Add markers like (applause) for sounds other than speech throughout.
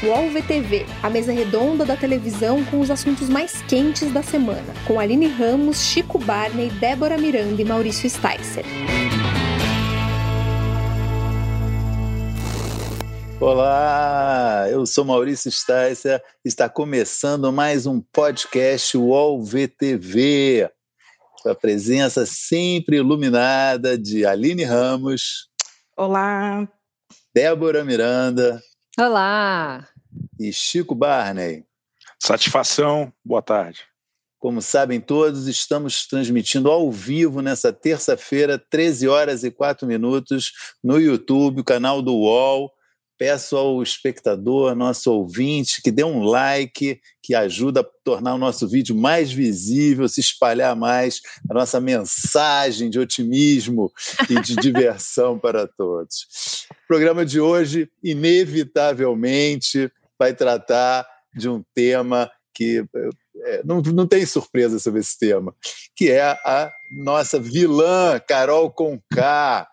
UOL VTV, a mesa redonda da televisão com os assuntos mais quentes da semana, com Aline Ramos, Chico Barney, Débora Miranda e Maurício Sticer. Olá, eu sou Maurício Sticer, está começando mais um podcast UOL VTV, com a presença sempre iluminada de Aline Ramos. Olá. Débora Miranda. Olá! E Chico Barney. Satisfação, boa tarde. Como sabem todos, estamos transmitindo ao vivo nessa terça-feira, 13 horas e 4 minutos, no YouTube, o canal do UOL. Peço ao espectador, nosso ouvinte, que dê um like, que ajuda a tornar o nosso vídeo mais visível, se espalhar mais a nossa mensagem de otimismo e de (laughs) diversão para todos. O programa de hoje, inevitavelmente, vai tratar de um tema que é, não, não tem surpresa sobre esse tema, que é a nossa vilã Carol Conká,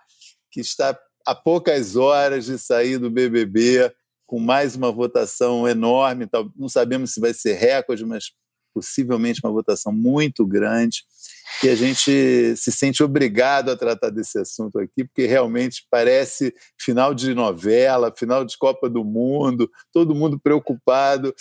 que está a poucas horas de sair do BBB, com mais uma votação enorme, não sabemos se vai ser recorde, mas possivelmente uma votação muito grande, e a gente se sente obrigado a tratar desse assunto aqui, porque realmente parece final de novela, final de Copa do Mundo, todo mundo preocupado,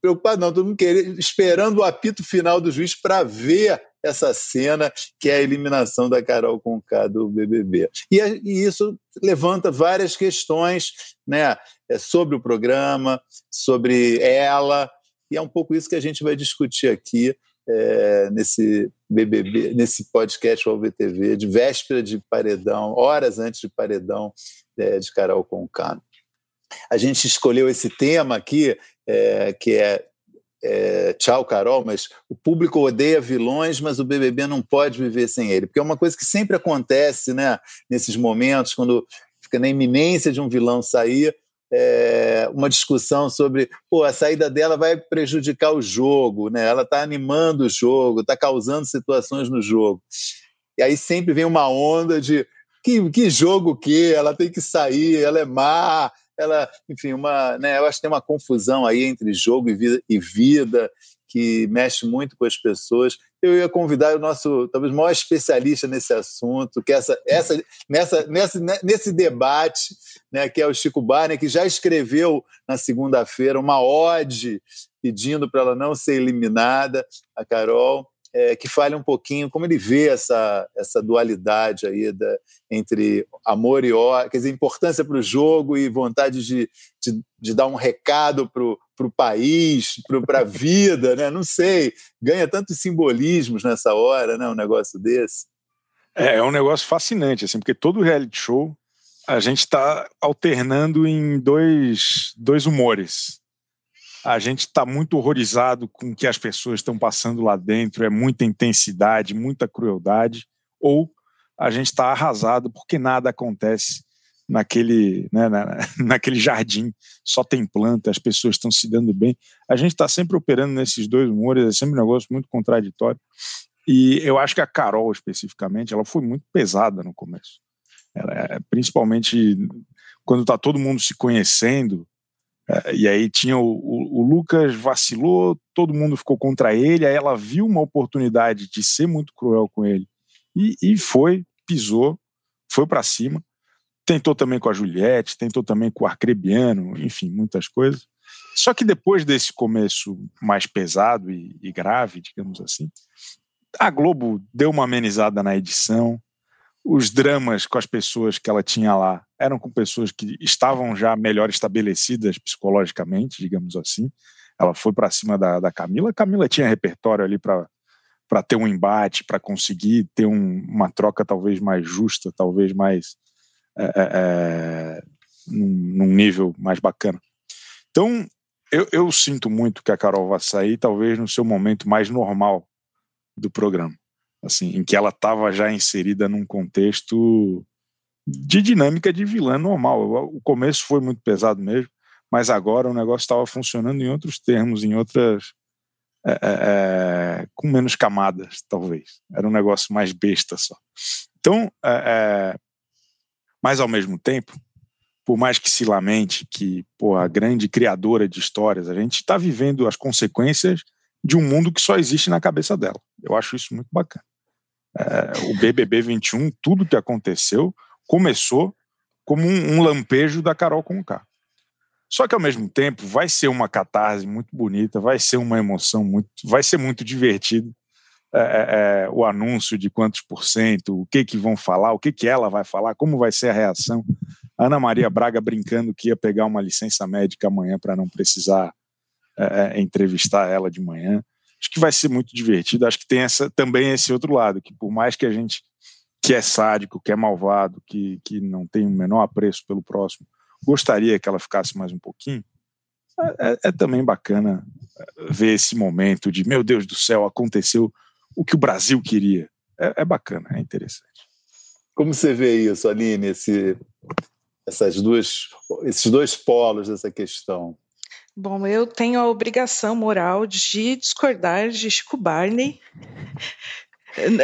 preocupado não, todo mundo querendo, esperando o apito final do juiz para ver essa cena que é a eliminação da Carol Conká do BBB. E, e isso levanta várias questões né, é, sobre o programa, sobre ela, e é um pouco isso que a gente vai discutir aqui é, nesse BBB, nesse podcast ao VTV, de véspera de paredão, horas antes de paredão é, de Carol Conká. A gente escolheu esse tema aqui, é, que é, é, Tchau, Carol, mas o público odeia vilões, mas o BBB não pode viver sem ele, porque é uma coisa que sempre acontece né, nesses momentos, quando fica na iminência de um vilão sair, é, uma discussão sobre pô, a saída dela vai prejudicar o jogo, né? ela está animando o jogo, está causando situações no jogo. E aí sempre vem uma onda de que, que jogo que ela tem que sair, ela é má, ela, enfim, uma, né, eu acho que tem uma confusão aí entre jogo e vida, e vida que mexe muito com as pessoas. Eu ia convidar o nosso, talvez, maior especialista nesse assunto, que é essa, essa, nessa, nessa, nesse debate, né, que é o Chico Barney, que já escreveu na segunda-feira uma ode pedindo para ela não ser eliminada, a Carol é, que fale um pouquinho como ele vê essa, essa dualidade aí da, entre amor e ódio, quer dizer, importância para o jogo e vontade de, de, de dar um recado para o país, para a (laughs) vida, né? não sei, ganha tantos simbolismos nessa hora, né? um negócio desse. É, é um negócio fascinante, assim, porque todo reality show a gente está alternando em dois, dois humores a gente está muito horrorizado com o que as pessoas estão passando lá dentro, é muita intensidade, muita crueldade, ou a gente está arrasado porque nada acontece naquele, né, na, (laughs) naquele jardim, só tem planta, as pessoas estão se dando bem. A gente está sempre operando nesses dois humores, é sempre um negócio muito contraditório. E eu acho que a Carol, especificamente, ela foi muito pesada no começo. Ela, é, principalmente quando está todo mundo se conhecendo, e aí tinha o, o, o, Lucas vacilou, todo mundo ficou contra ele, aí ela viu uma oportunidade de ser muito cruel com ele e, e foi, pisou, foi para cima. Tentou também com a Juliette, tentou também com o Arcrebiano, enfim, muitas coisas. Só que depois desse começo mais pesado e, e grave, digamos assim, a Globo deu uma amenizada na edição, os dramas com as pessoas que ela tinha lá eram com pessoas que estavam já melhor estabelecidas psicologicamente, digamos assim. Ela foi para cima da, da Camila. A Camila tinha repertório ali para ter um embate, para conseguir ter um, uma troca talvez mais justa, talvez mais é, é, num, num, nível mais bacana. Então, eu, eu sinto muito que a Carol vai sair, talvez no seu momento mais normal do programa assim, em que ela estava já inserida num contexto de dinâmica de vilã normal. O começo foi muito pesado mesmo, mas agora o negócio estava funcionando em outros termos, em outras. É, é, é, com menos camadas, talvez. Era um negócio mais besta só. Então, é, é, mas ao mesmo tempo, por mais que se lamente que, pô, a grande criadora de histórias, a gente está vivendo as consequências de um mundo que só existe na cabeça dela. Eu acho isso muito bacana. É, o BBB 21, tudo que aconteceu, começou como um, um lampejo da Carol Conká. Só que ao mesmo tempo vai ser uma catarse muito bonita, vai ser uma emoção muito, vai ser muito divertido é, é, é, o anúncio de quantos por cento, o que que vão falar, o que que ela vai falar, como vai ser a reação. Ana Maria Braga brincando que ia pegar uma licença médica amanhã para não precisar é, é, entrevistar ela de manhã. Acho que vai ser muito divertido. Acho que tem essa, também esse outro lado, que por mais que a gente que é sádico, que é malvado, que, que não tem o menor apreço pelo próximo, gostaria que ela ficasse mais um pouquinho, é, é, é também bacana ver esse momento de, meu Deus do céu, aconteceu o que o Brasil queria. É, é bacana, é interessante. Como você vê isso, Aline, esse, essas duas, esses dois polos dessa questão? Bom, eu tenho a obrigação moral de discordar de Chico Barney.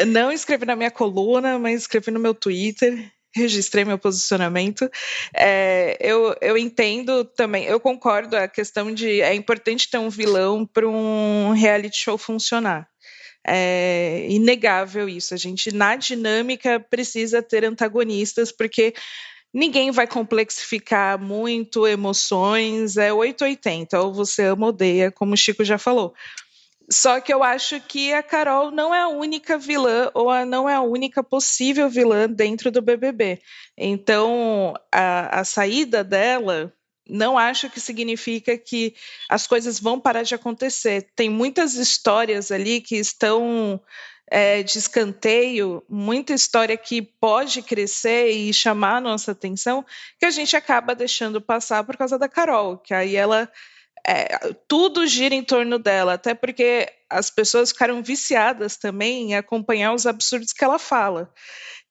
Não escrevi na minha coluna, mas escrevi no meu Twitter registrei meu posicionamento. É, eu, eu entendo também, eu concordo a questão de é importante ter um vilão para um reality show funcionar. É inegável isso. A gente, na dinâmica, precisa ter antagonistas, porque ninguém vai complexificar muito emoções. É 880, ou você ama ou odeia, como o Chico já falou. Só que eu acho que a Carol não é a única vilã ou a, não é a única possível vilã dentro do BBB. Então, a, a saída dela não acho que significa que as coisas vão parar de acontecer. Tem muitas histórias ali que estão é, de escanteio, muita história que pode crescer e chamar a nossa atenção, que a gente acaba deixando passar por causa da Carol, que aí ela. É, tudo gira em torno dela, até porque as pessoas ficaram viciadas também em acompanhar os absurdos que ela fala.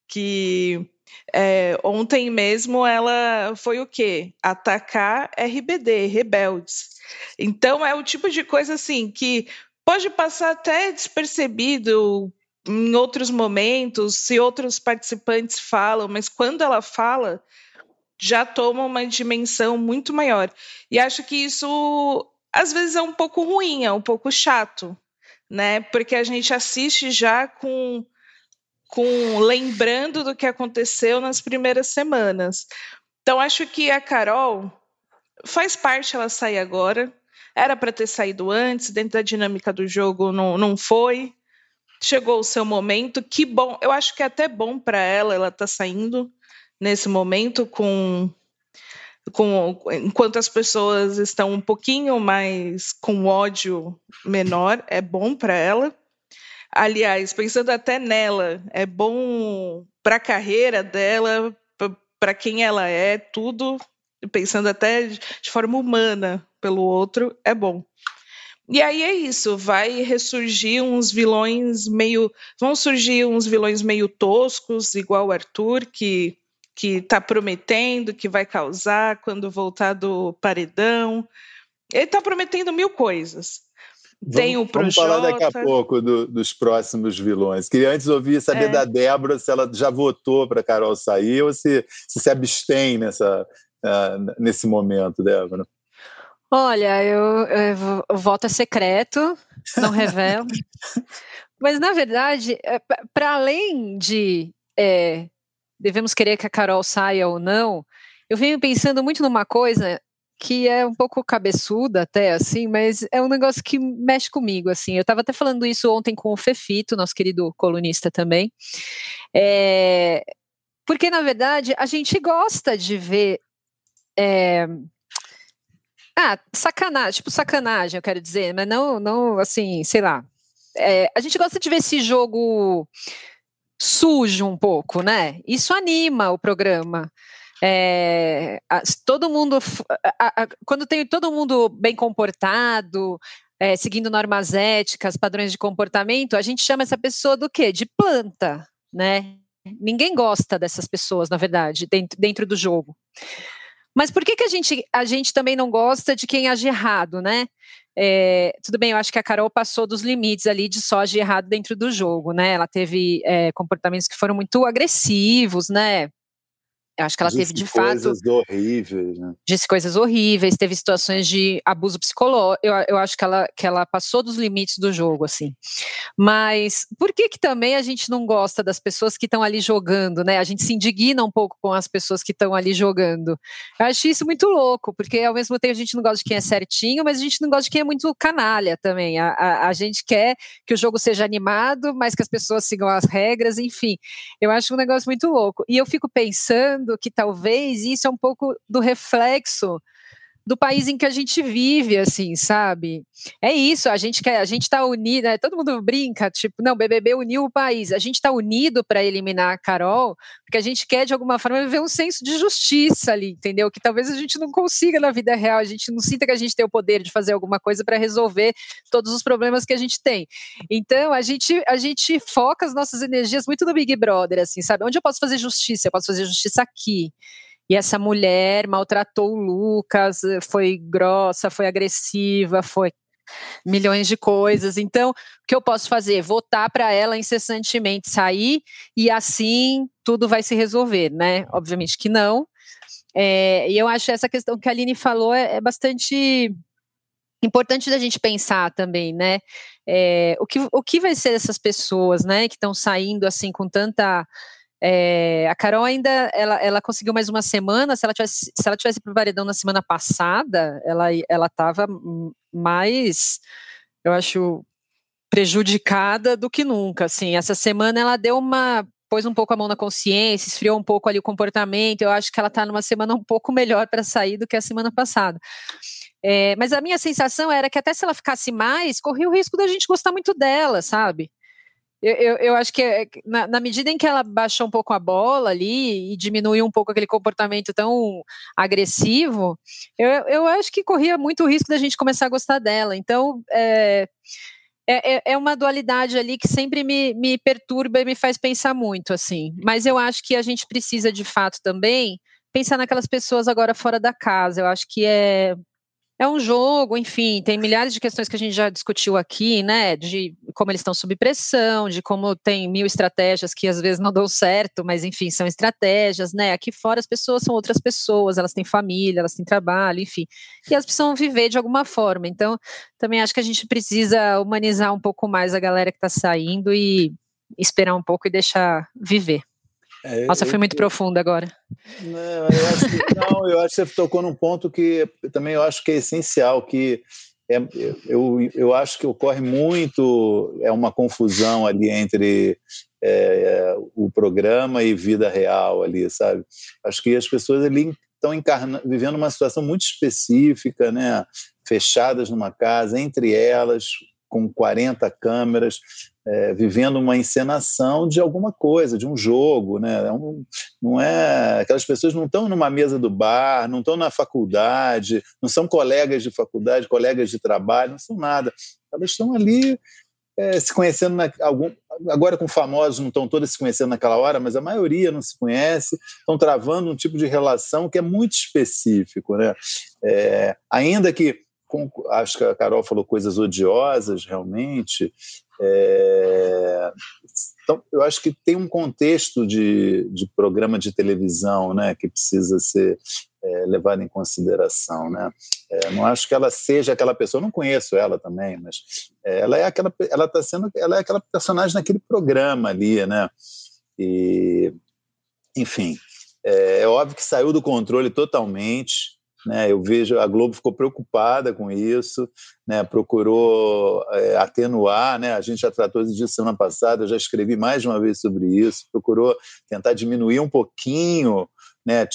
Que é, ontem mesmo ela foi o quê? Atacar RBD, rebeldes. Então é o tipo de coisa assim que pode passar até despercebido em outros momentos, se outros participantes falam, mas quando ela fala, já toma uma dimensão muito maior. E acho que isso às vezes é um pouco ruim, é um pouco chato, né? Porque a gente assiste já com com lembrando do que aconteceu nas primeiras semanas. Então acho que a Carol faz parte ela sair agora. Era para ter saído antes, dentro da dinâmica do jogo não, não foi. Chegou o seu momento, que bom. Eu acho que é até bom para ela, ela tá saindo nesse momento com com, enquanto as pessoas estão um pouquinho mais com ódio menor, é bom para ela. Aliás, pensando até nela, é bom para a carreira dela, para quem ela é, tudo, pensando até de forma humana pelo outro, é bom. E aí é isso, vai ressurgir uns vilões meio. Vão surgir uns vilões meio toscos, igual o Arthur, que que está prometendo que vai causar quando voltar do paredão. Ele está prometendo mil coisas. Tem o Projota. Vamos falar daqui a pouco do, dos próximos vilões. Queria antes ouvir saber é. da Débora se ela já votou para Carol sair ou se se, se abstém nessa, uh, nesse momento, Débora. Olha, eu, eu, o voto é secreto, não revelo. (laughs) Mas, na verdade, é, para além de é, devemos querer que a Carol saia ou não, eu venho pensando muito numa coisa que é um pouco cabeçuda até, assim, mas é um negócio que mexe comigo, assim. Eu estava até falando isso ontem com o Fefito, nosso querido colunista também, é, porque, na verdade, a gente gosta de ver... É, ah, sacanagem, tipo sacanagem, eu quero dizer, mas não, não assim, sei lá. É, a gente gosta de ver esse jogo sujo um pouco, né? Isso anima o programa. É, todo mundo, a, a, quando tem todo mundo bem comportado, é, seguindo normas éticas, padrões de comportamento, a gente chama essa pessoa do quê? De planta, né? Ninguém gosta dessas pessoas, na verdade, dentro, dentro do jogo. Mas por que, que a, gente, a gente também não gosta de quem age errado, né? É, tudo bem, eu acho que a Carol passou dos limites ali de só agir errado dentro do jogo, né? Ela teve é, comportamentos que foram muito agressivos, né? Eu acho que ela disse teve de fato. Coisas horríveis, né? Disse coisas horríveis, teve situações de abuso psicológico. Eu, eu acho que ela, que ela passou dos limites do jogo, assim. Mas por que que também a gente não gosta das pessoas que estão ali jogando, né? A gente se indigna um pouco com as pessoas que estão ali jogando. Eu acho isso muito louco, porque ao mesmo tempo a gente não gosta de quem é certinho, mas a gente não gosta de quem é muito canalha também. A, a, a gente quer que o jogo seja animado, mas que as pessoas sigam as regras, enfim. Eu acho um negócio muito louco. E eu fico pensando que talvez isso é um pouco do reflexo do país em que a gente vive, assim, sabe? É isso, a gente quer, a gente tá unido, né? todo mundo brinca, tipo, não, BBB uniu o país. A gente tá unido para eliminar a Carol, porque a gente quer de alguma forma viver um senso de justiça ali, entendeu? Que talvez a gente não consiga na vida real, a gente não sinta que a gente tem o poder de fazer alguma coisa para resolver todos os problemas que a gente tem. Então, a gente a gente foca as nossas energias muito no Big Brother, assim, sabe? Onde eu posso fazer justiça? Eu posso fazer justiça aqui. E essa mulher maltratou o Lucas, foi grossa, foi agressiva, foi milhões de coisas. Então, o que eu posso fazer? Votar para ela incessantemente sair e assim tudo vai se resolver, né? Obviamente que não. É, e eu acho essa questão que a Aline falou é, é bastante importante da gente pensar também, né? É, o, que, o que vai ser dessas pessoas, né, que estão saindo assim com tanta é, a Carol ainda ela, ela conseguiu mais uma semana. Se ela tivesse se ela tivesse pro paredão na semana passada, ela ela estava mais, eu acho, prejudicada do que nunca. Assim, essa semana ela deu uma pôs um pouco a mão na consciência, esfriou um pouco ali o comportamento. Eu acho que ela está numa semana um pouco melhor para sair do que a semana passada. É, mas a minha sensação era que até se ela ficasse mais, corria o risco da gente gostar muito dela, sabe? Eu, eu, eu, acho que é, na, na, medida em que ela baixou um pouco a bola ali e diminuiu um pouco aquele comportamento tão agressivo, eu, eu acho que corria muito o risco da gente começar a gostar dela. Então, é, é, é, é uma dualidade ali que sempre me, me perturba e me faz pensar muito, assim. Mas eu acho que a gente precisa, de fato, também pensar naquelas pessoas agora fora da casa. Eu acho que é é um jogo, enfim, tem milhares de questões que a gente já discutiu aqui, né? De como eles estão sob pressão, de como tem mil estratégias que às vezes não dão certo, mas enfim, são estratégias, né? Aqui fora as pessoas são outras pessoas, elas têm família, elas têm trabalho, enfim, e elas precisam viver de alguma forma. Então, também acho que a gente precisa humanizar um pouco mais a galera que está saindo e esperar um pouco e deixar viver. É, Nossa, foi muito eu, profundo agora. Não eu, acho que, (laughs) não, eu acho que você tocou num ponto que também eu acho que é essencial, que é, eu, eu acho que ocorre muito, é uma confusão ali entre é, o programa e vida real ali, sabe? Acho que as pessoas ali estão vivendo uma situação muito específica, né? fechadas numa casa, entre elas, com 40 câmeras, é, vivendo uma encenação de alguma coisa, de um jogo, né? É um, não é aquelas pessoas não estão numa mesa do bar, não estão na faculdade, não são colegas de faculdade, colegas de trabalho, não são nada. Elas estão ali é, se conhecendo na, algum, agora com famosos não estão todas se conhecendo naquela hora, mas a maioria não se conhece, estão travando um tipo de relação que é muito específico, né? É, ainda que acho que a Carol falou coisas odiosas realmente. É, então, eu acho que tem um contexto de, de programa de televisão né, que precisa ser é, levado em consideração. Né? É, não acho que ela seja aquela pessoa, não conheço ela também, mas é, ela é aquela, ela está sendo, ela é aquela personagem naquele programa ali, né? E, enfim, é, é óbvio que saiu do controle totalmente. Né, eu vejo a Globo ficou preocupada com isso, né, procurou é, atenuar, né, a gente já tratou disso semana passada, eu já escrevi mais de uma vez sobre isso, procurou tentar diminuir um pouquinho, né,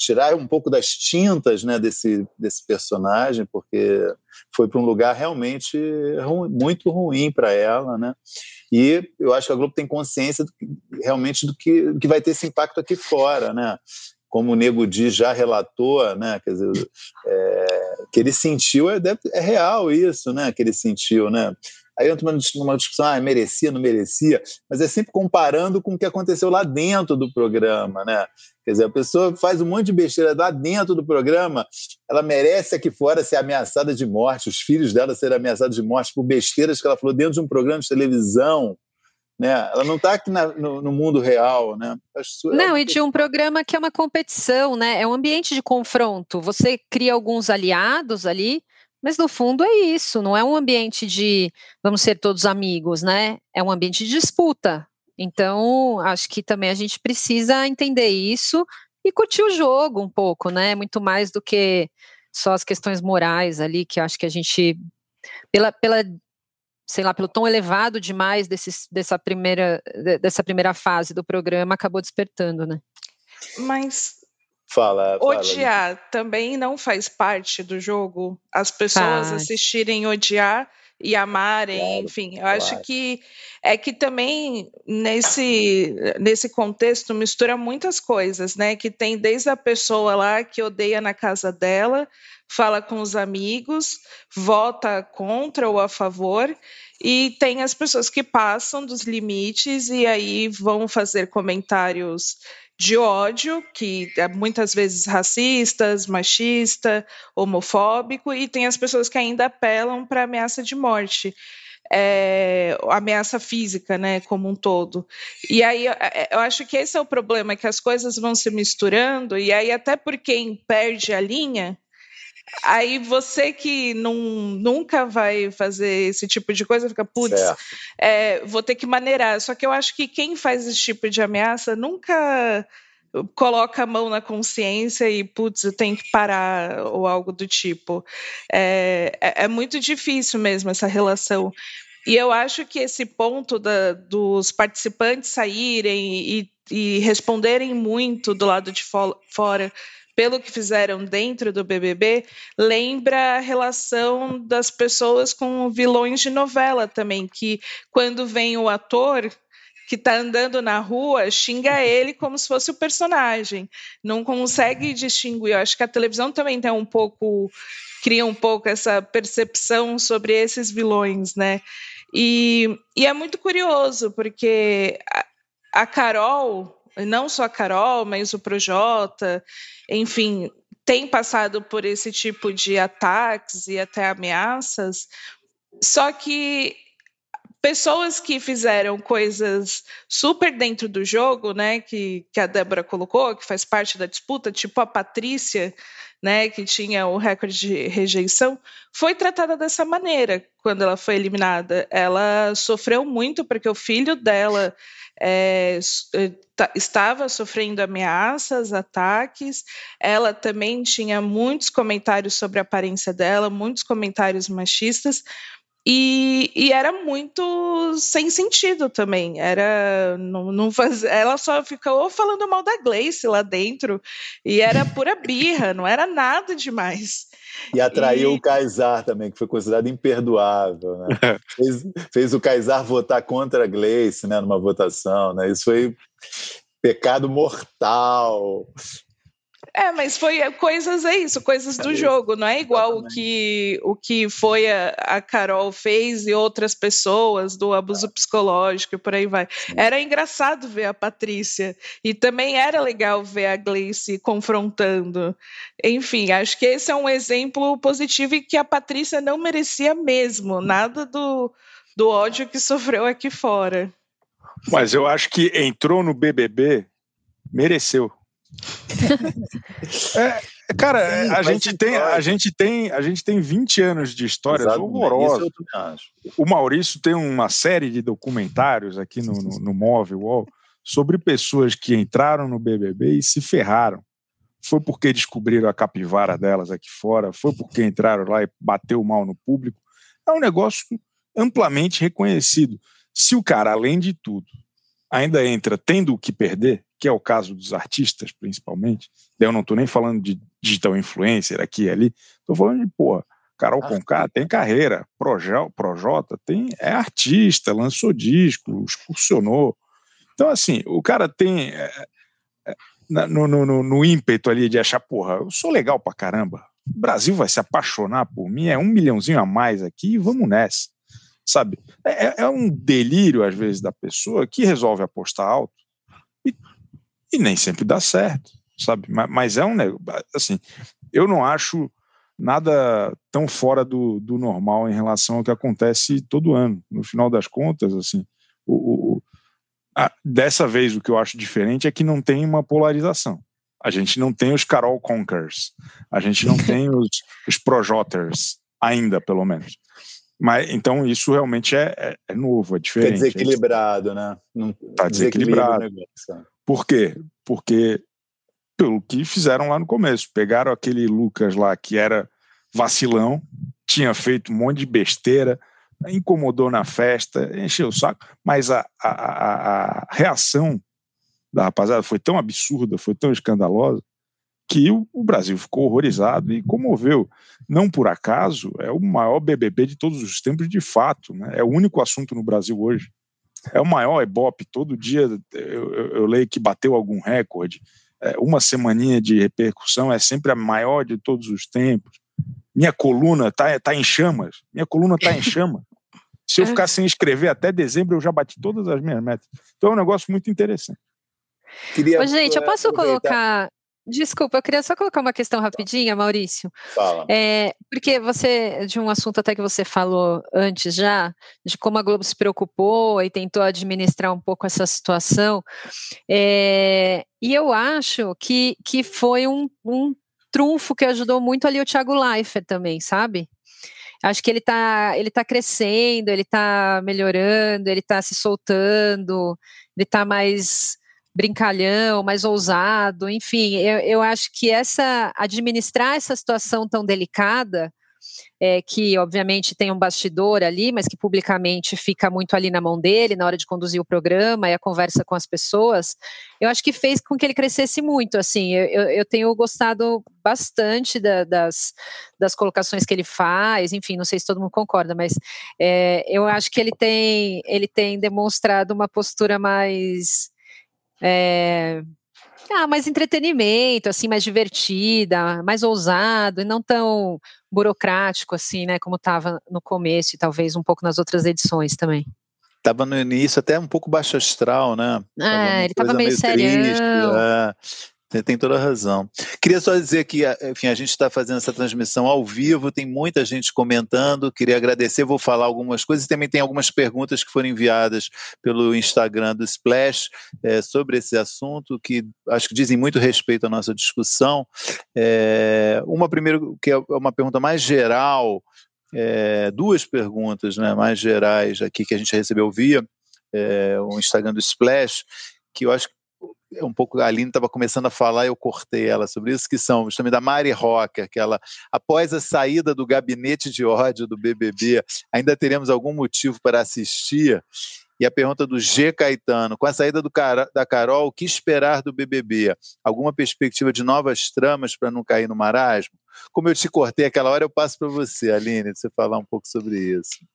tirar um pouco das tintas né, desse, desse personagem, porque foi para um lugar realmente ruim, muito ruim para ela, né? E eu acho que a Globo tem consciência do que, realmente do que, do que vai ter esse impacto aqui fora, né? Como o Nego Di já relatou, né, quer dizer, é, que ele sentiu, é, é, real isso, né, que ele sentiu, né, aí entra uma, uma discussão, ah, merecia, não merecia, mas é sempre comparando com o que aconteceu lá dentro do programa, né, quer dizer, a pessoa faz um monte de besteira lá dentro do programa, ela merece aqui fora ser ameaçada de morte, os filhos dela serem ameaçados de morte por besteiras que ela falou dentro de um programa de televisão, né? Ela não está aqui na, no, no, mundo real, né? Não, e de um programa que é uma competição, né? É um ambiente de confronto. Você cria alguns aliados ali, mas no fundo é isso. Não é um ambiente de vamos ser todos amigos, né? É um ambiente de disputa. Então, acho que também a gente precisa entender isso e curtir o jogo um pouco, né? Muito mais do que só as questões morais ali, que acho que a gente, pela, pela sei lá, pelo tom elevado demais desse, dessa, primeira, dessa primeira fase do programa, acabou despertando, né? Mas Fala, fala. Odiar também não faz parte do jogo. As pessoas faz. assistirem odiar e amarem, claro, enfim. Eu claro. acho que é que também nesse, nesse contexto mistura muitas coisas, né? Que tem desde a pessoa lá que odeia na casa dela, fala com os amigos, vota contra ou a favor, e tem as pessoas que passam dos limites e aí vão fazer comentários de ódio, que é muitas vezes racistas, machista, homofóbico, e tem as pessoas que ainda apelam para ameaça de morte. É, ameaça física, né, como um todo. E aí eu acho que esse é o problema, que as coisas vão se misturando, e aí até por quem perde a linha, Aí você que não, nunca vai fazer esse tipo de coisa fica, putz, é, vou ter que maneirar. Só que eu acho que quem faz esse tipo de ameaça nunca coloca a mão na consciência e, putz, eu tenho que parar ou algo do tipo. É, é, é muito difícil mesmo essa relação. E eu acho que esse ponto da, dos participantes saírem e, e responderem muito do lado de fora pelo que fizeram dentro do BBB, lembra a relação das pessoas com vilões de novela também, que quando vem o ator que está andando na rua xinga ele como se fosse o personagem, não consegue distinguir. Eu acho que a televisão também tem um pouco cria um pouco essa percepção sobre esses vilões, né? E, e é muito curioso porque a, a Carol não só a Carol, mas o Projota, enfim, tem passado por esse tipo de ataques e até ameaças. Só que pessoas que fizeram coisas super dentro do jogo, né, que, que a Débora colocou, que faz parte da disputa, tipo a Patrícia, né, que tinha o recorde de rejeição, foi tratada dessa maneira quando ela foi eliminada. Ela sofreu muito porque o filho dela é, estava sofrendo ameaças, ataques. Ela também tinha muitos comentários sobre a aparência dela, muitos comentários machistas. E, e, era muito sem sentido também. Era não, não faz, ela só ficou falando mal da Gleice lá dentro e era pura birra, não era nada demais. E atraiu e... o Kaysar também, que foi considerado imperdoável. Né? (laughs) fez, fez, o Kaysar votar contra a Gleice né, numa votação. Né? Isso foi pecado mortal. É, mas foi é, coisas, é isso, coisas do jogo, não é igual o que, o que foi a, a Carol fez e outras pessoas do abuso psicológico e por aí vai. Era engraçado ver a Patrícia e também era legal ver a Gleice confrontando. Enfim, acho que esse é um exemplo positivo e que a Patrícia não merecia mesmo, nada do, do ódio que sofreu aqui fora. Mas eu acho que entrou no BBB, mereceu. (laughs) é, cara, Sim, a gente tem, a gente tem, a gente tem 20 anos de histórias horrorosas. O Maurício tem uma série de documentários aqui no, no, no Móvel sobre pessoas que entraram no BBB e se ferraram. Foi porque descobriram a capivara delas aqui fora, foi porque entraram lá e bateu mal no público. É um negócio amplamente reconhecido. Se o cara, além de tudo, ainda entra tendo o que perder, que é o caso dos artistas, principalmente. Eu não estou nem falando de digital influencer aqui e ali, estou falando de, pô, Carol Conká tem carreira, Projota tem, é artista, lançou disco, excursionou. Então, assim, o cara tem, é, é, no, no, no, ímpeto ali de achar, porra, eu sou legal pra caramba, o Brasil vai se apaixonar por mim, é um milhãozinho a mais aqui, vamos nessa, sabe? É, é um delírio, às vezes, da pessoa que resolve apostar alto e e nem sempre dá certo, sabe? Mas é um negócio, assim, eu não acho nada tão fora do, do normal em relação ao que acontece todo ano. No final das contas, assim, o, o Ah, dessa vez, o que eu acho diferente é que não tem uma polarização. A gente não tem os Carol Conkers, a gente não (laughs) tem os, os Projoters, ainda, pelo menos. Mas então isso realmente é, é, é novo, é diferente. Está desequilibrado, né? Está desequilibrado. É. Por quê? Porque pelo que fizeram lá no começo, pegaram aquele Lucas lá que era vacilão, tinha feito um monte de besteira, incomodou na festa, encheu o saco, mas a, a, a, a reação da rapaziada foi tão absurda, foi tão escandalosa, que o, Brasil ficou horrorizado e comoveu. Não por acaso, é o maior BBB de todos os tempos, de fato. Né? É o único assunto no Brasil hoje. É o maior Ibope. Todo dia eu, eu, eu leio que bateu algum recorde. É, uma semaninha de repercussão é sempre a maior de todos os tempos. Minha coluna está tá em chamas. Minha coluna está em (laughs) chama. Se eu ficar sem escrever até dezembro, eu já bati todas as minhas metas. Então é um negócio muito interessante. Queria, Ô, gente, eu posso aproveitar. colocar Desculpa, eu queria só colocar uma questão rapidinha, Maurício. Fala. É, porque você, de um assunto até que você falou antes já, de como a Globo se preocupou e tentou administrar um pouco essa situação, é, e eu acho que, que foi um, um trunfo que ajudou muito ali o Thiago Leifert também, sabe? Acho que ele está ele tá crescendo, ele está melhorando, ele está se soltando, ele está mais brincalhão, mais ousado, enfim, eu, eu acho que essa administrar essa situação tão delicada, é, que obviamente tem um bastidor ali, mas que publicamente fica muito ali na mão dele na hora de conduzir o programa e a conversa com as pessoas, eu acho que fez com que ele crescesse muito. Assim, eu, eu tenho gostado bastante da, das, das colocações que ele faz, enfim, não sei se todo mundo concorda, mas é, eu acho que ele tem, ele tem demonstrado uma postura mais é, ah, mais entretenimento, assim, mais divertida, mais ousado e não tão burocrático assim, né, como estava no começo e talvez um pouco nas outras edições também. Tava no início até um pouco baixo astral, né? É, ele tava meio, meio sério. É. Tem toda a razão. Queria só dizer que, enfim, a gente está fazendo essa transmissão ao vivo, tem muita gente comentando. Queria agradecer, vou falar algumas coisas. Também tem algumas perguntas que foram enviadas pelo Instagram do Splash é, sobre esse assunto, que acho que dizem muito respeito à nossa discussão. É, uma primeiro, que é uma pergunta mais geral, é, duas perguntas né, mais gerais aqui que a gente recebeu via o Instagram do Splash, que eu acho que um pouco a Aline estava começando a falar, eu cortei ela sobre isso, que são justamente da Mari Rocker, que ela, após a saída do gabinete de ódio do BBB, ainda teremos algum motivo para assistir? E a pergunta do G. Caetano, com a saída do, da Carol, o que esperar do BBB? Alguma perspectiva de novas tramas para não cair no marasmo? Como eu te cortei aquela hora, eu passo para você, Aline, você falar um pouco sobre isso.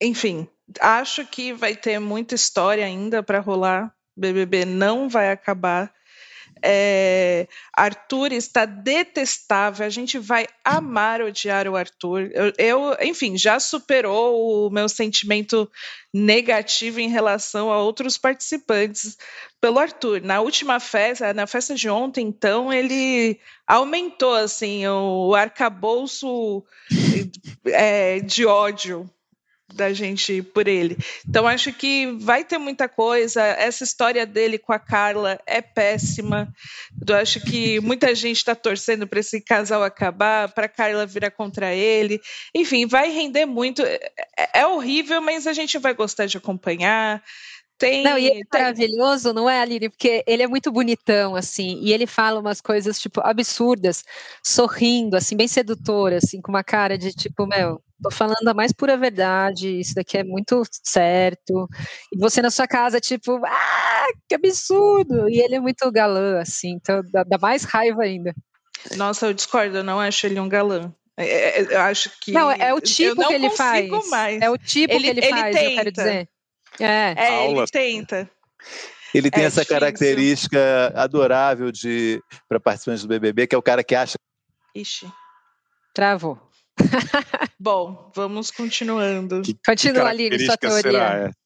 Enfim, acho que vai ter muita história ainda para rolar BBB não vai acabar. É, Arthur está detestável. A gente vai amar odiar o Arthur. Eu, eu, enfim, já superou o meu sentimento negativo em relação a outros participantes pelo Arthur. Na última festa, na festa de ontem, então, ele aumentou assim o arcabouço é, de ódio da gente por ele. Então acho que vai ter muita coisa. Essa história dele com a Carla é péssima. Eu acho que muita gente está torcendo para esse casal acabar, para Carla virar contra ele. Enfim, vai render muito. É, é, horrível, mas a gente vai gostar de acompanhar. Tem, não, e ele é maravilhoso, não é, Aline? Porque ele é muito bonitão, assim, e ele fala umas coisas, tipo, absurdas, sorrindo, assim, bem sedutor, assim, com uma cara de, tipo, meu, tô falando a mais pura verdade, isso daqui é muito certo. E você na sua casa, tipo, ah, que absurdo! E ele é muito galã, assim, então dá, dá mais raiva ainda. Nossa, eu discordo, eu não acho ele um galã. É, é, é eu acho que. Não, é o tipo que ele faz. Mais. É o tipo ele, que ele, ele faz, tenta. eu quero dizer. É, é ele tenta. Ele tem é essa difícil. característica adorável de para participantes do BBB, que é o cara que acha. Ixi. Travou. (laughs) Bom, vamos continuando. Que, Continua ali sua teoria. É.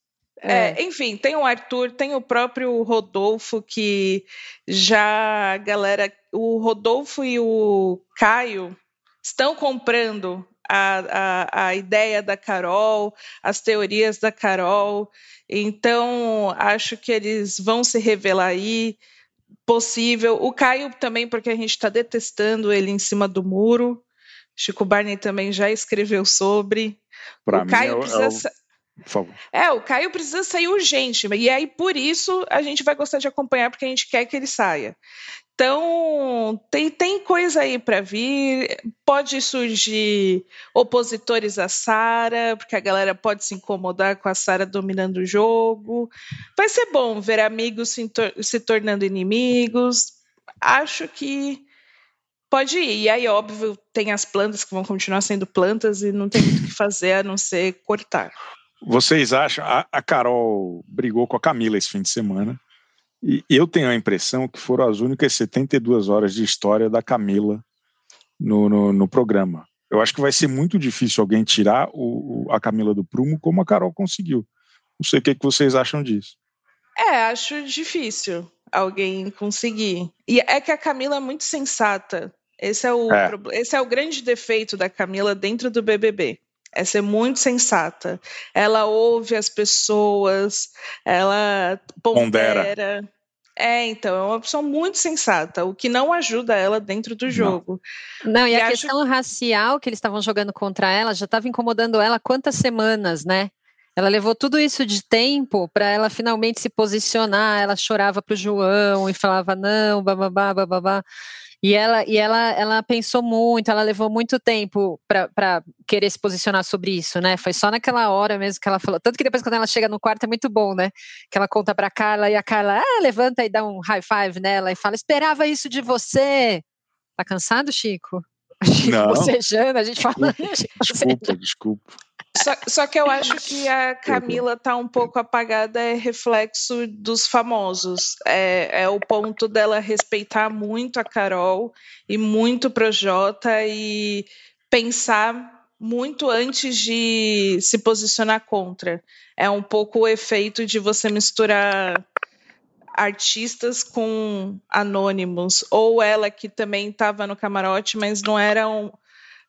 É, enfim, tem o Arthur, tem o próprio Rodolfo, que já a galera. O Rodolfo e o Caio estão comprando a, a, a ideia da Carol, as teorias da Carol. Então, acho que eles vão se revelar aí. Possível. O Caio também, porque a gente está detestando ele em cima do muro. Chico Barney também já escreveu sobre. Pra o mim Caio é o- precisa. é o- sa- Por favor. É, o Caio precisa sair urgente. E aí, por isso, a gente vai gostar de acompanhar, porque a gente quer que ele saia. Então, tem, tem coisa aí para vir. Pode surgir opositores a Sara, porque a galera pode se incomodar com a Sara dominando o jogo. Vai ser bom ver amigos se, se tornando inimigos. Acho que pode ir. E aí, óbvio, tem as plantas que vão continuar sendo plantas e não tem muito o que fazer a não ser cortar. Vocês acham? A, a Carol brigou com a Camila esse fim de semana. E eu tenho a impressão que foram as únicas 72 horas de história da Camila no, no, no programa. Eu acho que vai ser muito difícil alguém tirar o, o- a Camila do prumo como a Carol conseguiu. Não sei o que, que vocês acham disso. É, acho difícil alguém conseguir. E é que a Camila é muito sensata. Esse é o, É. esse é o grande defeito da Camila dentro do BBB. É ser muito sensata. Ela ouve as pessoas, ela Pondera. pondera. É, então, é uma pessoa muito sensata, o que não ajuda ela dentro do Não. jogo. Não, e, E a acho- questão racial que eles estavam jogando contra ela já estava incomodando ela há quantas semanas, né? Ela levou tudo isso de tempo para ela finalmente se posicionar. Ela chorava pro João e falava não, bababá, bababá. E ela, e ela, ela pensou muito, ela levou muito tempo para querer se posicionar sobre isso, né? Foi só naquela hora mesmo que ela falou. Tanto que depois, quando ela chega no quarto, é muito bom, né? Que ela conta pra Carla e a Carla ah, levanta e dá um high five nela e fala: Esperava isso de você. Tá cansado, Chico? Chico Não. bocejando, a gente fala. Chico (laughs) bocejando. Desculpa, desculpa. Só, só que eu acho que a Camila tá um pouco apagada, é reflexo dos famosos. É, é o ponto dela respeitar muito a Carol e muito o Projota e pensar muito antes de se posicionar contra. É um pouco o efeito de você misturar artistas com anônimos, ou ela que também estava no camarote, mas não era um,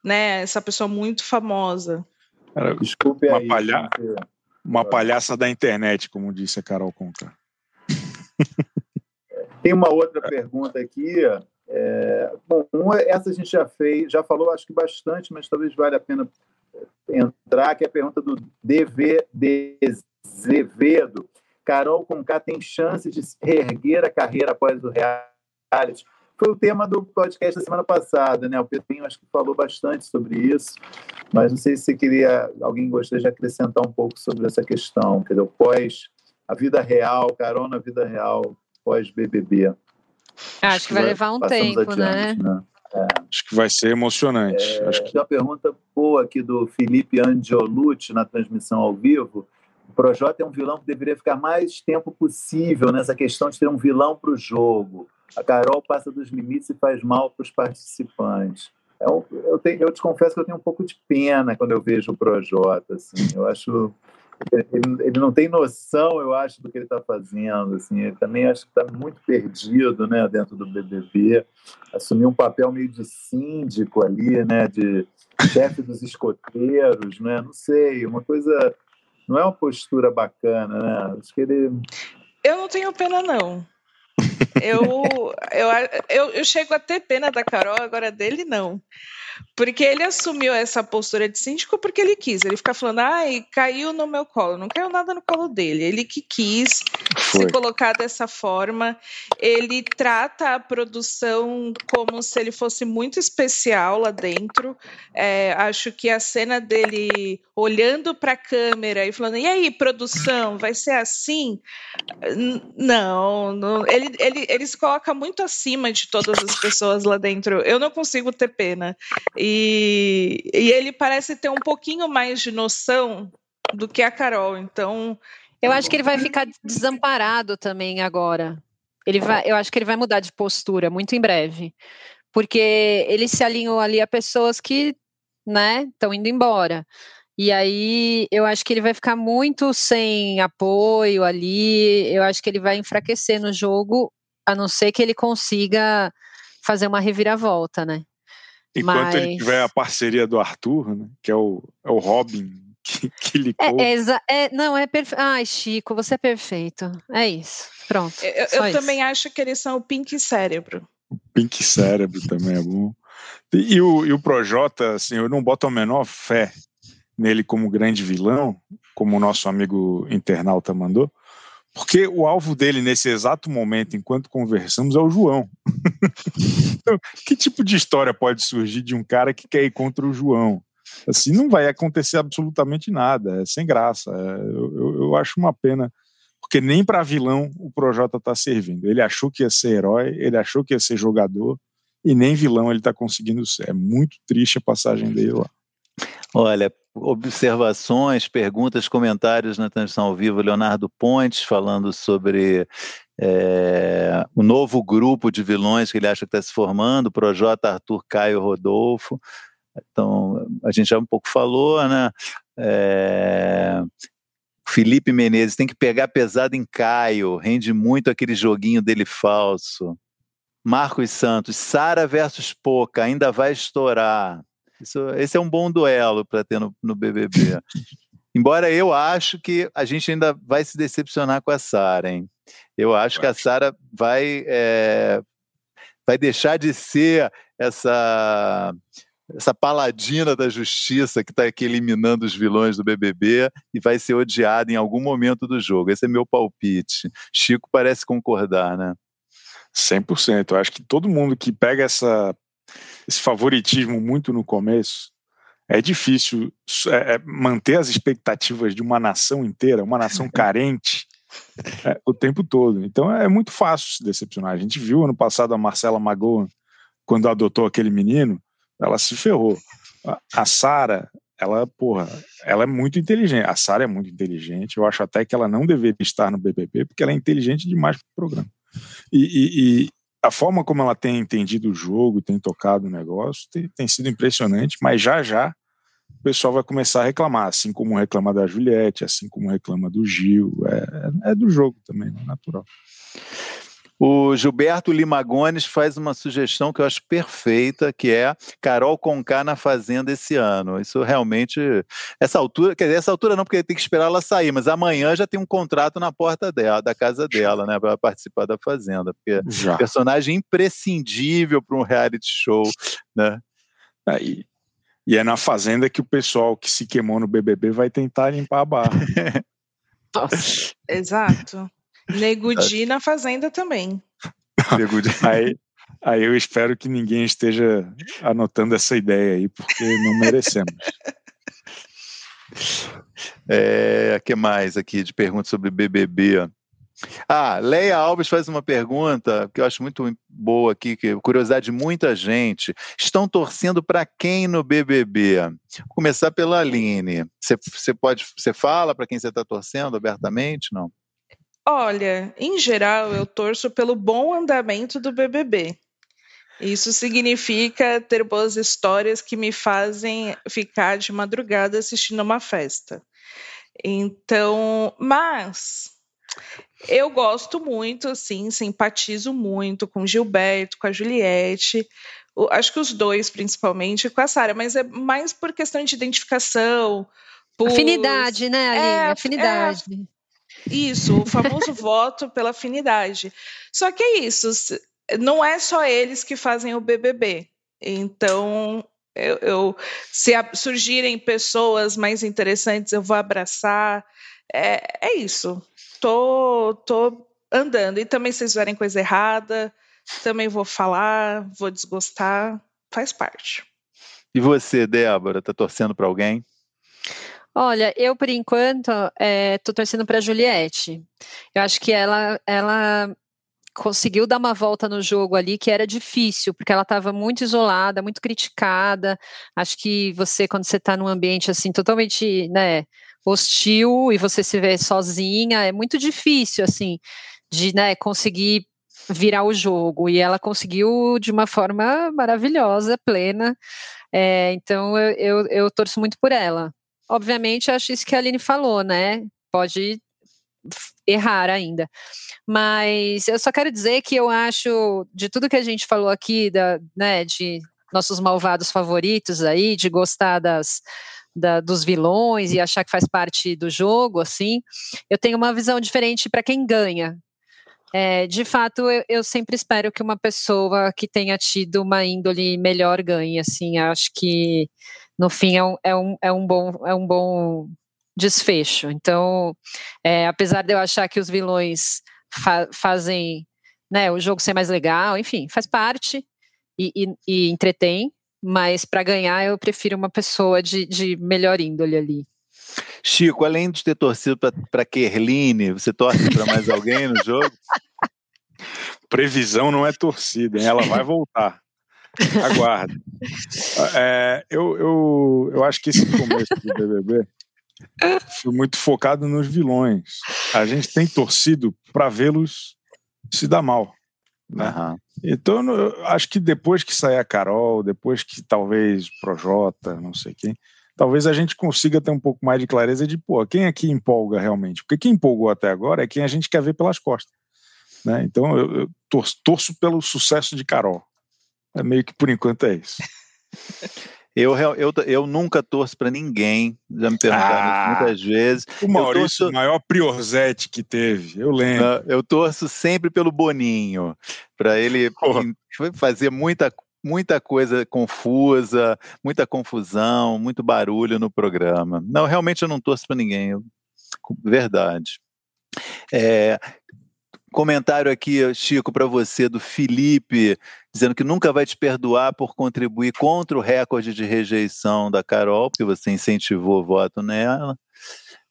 né, essa pessoa muito famosa. Cara, Desculpe Uma aí. palha- gente. uma palhaça da internet, como disse a Carol Conká. (laughs) Tem uma outra pergunta aqui. é, bom, uma- essa a gente já fez, já falou, acho que bastante, mas talvez valha a pena entrar, que é a pergunta do DV de Zevedo. Carol Conká tem chances de reerguer a carreira após o reality? Foi o tema do podcast da semana passada, né? O Pedrinho acho que falou bastante sobre isso, mas não sei se você queria, alguém gostaria de acrescentar um pouco sobre essa questão, quer dizer, o pós, a vida real, Carol na vida real, pós-BBB. Acho que vai levar um Passamos tempo, né? adiante, né? Acho que vai ser emocionante. Acho que Tem uma pergunta boa aqui do Felipe Angiolucci na transmissão ao vivo. Projota é um vilão que deveria ficar mais tempo possível nessa questão de ter um vilão para o jogo. A Carol passa dos limites e faz mal para os participantes. É um- eu, tenho- eu te confesso que eu tenho um pouco de pena quando eu vejo o Projota. Assim, eu acho ele, ele não tem noção, eu acho, do que ele está fazendo. Assim, ele também acho que está muito perdido, né, dentro do BBB. Assumiu um papel meio de síndico ali, né, de chefe dos escoteiros, né? Não sei, uma coisa não é uma postura bacana, né? Acho que ele Eu não tenho pena, não. Eu, eu, eu, eu chego a ter pena da Carol, agora dele não. Porque ele assumiu essa postura de síndico porque ele quis. Ele fica falando, ai, caiu no meu colo. Não caiu nada no colo dele. Ele que quis foi. se colocar dessa forma. Ele trata a produção como se ele fosse muito especial lá dentro. É, acho que a cena dele olhando para a câmera e falando: e aí, produção, vai ser assim? Não, não. Ele, ele, ele se coloca muito acima de todas as pessoas lá dentro. Eu não consigo ter pena. E, e ele parece ter um pouquinho mais de noção do que a Carol. Então, Eu acho que ele vai ficar desamparado também agora. Ele vai, eu acho que ele vai mudar de postura muito em breve. Porque ele se alinhou ali a pessoas que, né, estão indo embora. E aí eu acho que ele vai ficar muito sem apoio ali. Eu acho que ele vai enfraquecer no jogo, a não ser que ele consiga fazer uma reviravolta, né? Enquanto Mas- ele tiver a parceria do Arthur, né, que é o, é o Robin que, que lhe É, é é, não, é perfeito. Ai, Chico, você é perfeito. É isso. Pronto. Eu, eu isso. também acho que eles são o Pink Cérebro. Pink Cérebro também é bom. E, e o, e o Projota, assim, eu não boto a menor fé nele como grande vilão, como o nosso amigo internauta mandou, porque o alvo dele nesse exato momento, enquanto conversamos, é o João. (laughs) Então, que tipo de história pode surgir de um cara que quer ir contra o João? Assim, não vai acontecer absolutamente nada, é sem graça. É, eu, eu- eu acho uma pena, porque nem para vilão o Projota está servindo. Ele achou que ia ser herói, ele achou que ia ser jogador, e nem vilão ele está conseguindo ser. É muito triste a passagem dele lá. Olha, observações, perguntas, comentários na transmissão ao vivo. Leonardo Pontes falando sobre é, o novo grupo de vilões que ele acha que está se formando, Projota, Arthur, Caio, Rodolfo. Então, a gente já um pouco falou, né? É, Felipe Menezes tem que pegar pesado em Caio, rende muito aquele joguinho dele falso. Marcos Santos, Sara versus Poca, ainda vai estourar. Isso, esse é um bom duelo para ter no, no BBB. (laughs) Embora eu acho que a gente ainda vai se decepcionar com a Sara, hein? Eu acho que a Sara vai, é, vai deixar de ser essa essa paladina da justiça que está aqui eliminando os vilões do BBB e vai ser odiada em algum momento do jogo. Esse é meu palpite. Chico parece concordar, né? 100%. Eu acho que todo mundo que pega essa, esse favoritismo muito no começo, é difícil é, é, manter as expectativas de uma nação inteira, uma nação (laughs) carente, é, o tempo todo. Então é muito fácil se decepcionar. A gente viu ano passado a Marcela Magoa, quando adotou aquele menino, ela se ferrou. A, a Sara, ela, porra, ela é muito inteligente. A Sara é muito inteligente. Eu acho até que ela não deveria estar no BBB, porque ela é inteligente demais para o programa. E, e, a forma como ela tem entendido o jogo, tem tocado o negócio, tem, tem, sido impressionante, mas já já o pessoal vai começar a reclamar, assim como reclama da Juliette, assim como reclama do Gil, é, é do jogo também, é natural. O Gilberto Limagones faz uma sugestão que eu acho perfeita, que é Carol Conká na Fazenda esse ano. Isso realmente, essa altura, quer dizer, essa altura não, porque tem que esperar ela sair, mas amanhã já tem um contrato na porta dela, da casa dela, né, para participar da Fazenda, porque já. personagem imprescindível para um reality show, né? Aí, e é na Fazenda que o pessoal que se queimou no BBB vai tentar limpar a barra. (laughs) Nossa. Exato. Negudi na Fazenda também. (laughs) aí, aí eu espero que ninguém esteja anotando essa ideia aí, porque não merecemos. É, que mais aqui de perguntas sobre BBB? Ah, Leia Alves faz uma pergunta que eu acho muito boa aqui, que curiosidade de muita gente. Estão torcendo para quem no BBB? Vou começar pela Aline. Você pode, você fala para quem você está torcendo abertamente, não? Olha, em geral, eu torço pelo bom andamento do BBB. Isso significa ter boas histórias que me fazem ficar de madrugada assistindo uma festa. Então, mas eu gosto muito, assim, simpatizo muito com Gilberto, com a Juliette, acho que os dois principalmente, com a Sara, mas é mais por questão de identificação. Por... Afinidade, né, Aline? É, Afinidade. É... Isso, o famoso (laughs) voto pela afinidade. Só que é isso, não é só eles que fazem o BBB. Então, eu, eu, se surgirem pessoas mais interessantes, eu vou abraçar. É, é isso. Tô, tô andando. E também, se vocês fizerem coisa errada, também vou falar, vou desgostar. Faz parte. E você, Débora, tá torcendo para alguém? Olha, eu por enquanto estou torcendo para a Juliette. Eu acho que ela, ela conseguiu dar uma volta no jogo ali que era difícil, porque ela estava muito isolada, muito criticada. Acho que você, quando você está num ambiente assim totalmente né, hostil e você se vê sozinha, é muito difícil assim de né, conseguir virar o jogo. E ela conseguiu de uma forma maravilhosa, plena. É, então eu, eu, eu torço muito por ela obviamente, acho isso que a Aline falou, né? Pode errar ainda. Mas eu só quero dizer que eu acho, de tudo que a gente falou aqui, da, né, de nossos malvados favoritos aí, de gostar das, da, dos vilões e achar que faz parte do jogo, assim, eu tenho uma visão diferente para quem ganha. É, de fato, eu, eu, sempre espero que uma pessoa que tenha tido uma índole melhor ganhe, assim, acho que no fim é um, é um, é um, bom, é um bom desfecho. Então, é, apesar de eu achar que os vilões fa fazem né, o jogo ser mais legal, enfim, faz parte e, e, e entretém, mas para ganhar eu prefiro uma pessoa de, de melhor índole ali. Chico, além de ter torcido para Kerline, você torce para mais alguém no jogo? (laughs) Previsão não é torcida, ela vai voltar. Aguarda. É, eu, eu, eu acho que esse começo do BBB foi muito focado nos vilões. A gente tem torcido para vê-los se dar mal. Né? Uhum. Então, eu acho que depois que sair a Carol, depois que talvez Projota, não sei quem, talvez a gente consiga ter um pouco mais de clareza de, pô, quem é que empolga realmente? Porque quem empolgou até agora é quem a gente quer ver pelas costas. Né? Então, eu, eu torço, torço pelo sucesso de Carol. É meio que por enquanto é isso. (laughs) Eu, eu, eu nunca torço para ninguém, já me perguntaram ah, muitas vezes. O Maurício, torço, o maior priorzete que teve, eu lembro. Eu torço sempre pelo Boninho, para ele Porra. fazer muita, muita coisa confusa, muita confusão, muito barulho no programa. Não, realmente eu não torço para ninguém, eu, verdade. É, Comentário aqui, Chico, para você, do Felipe, dizendo que nunca vai te perdoar por contribuir contra o recorde de rejeição da Carol, porque você incentivou o voto nela.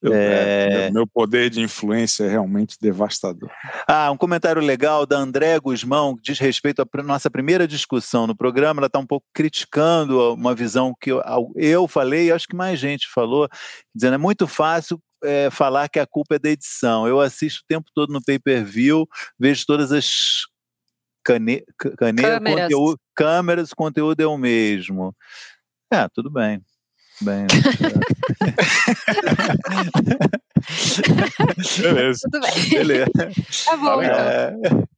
Eu, é... Meu poder de influência é realmente devastador. Ah, um comentário legal da André Guzmão, que diz respeito à nossa primeira discussão no programa. Ela está um pouco criticando uma visão que eu, eu falei, e acho que mais gente falou, dizendo é muito fácil é, falar que a culpa é da edição. Eu assisto o tempo todo no pay-per-view, vejo todas as cane câmeras. Conteúdo, câmeras, o conteúdo é o mesmo. É, tudo bem. Bem, Beleza. Tudo bem. Beleza. Tá bom, é... então.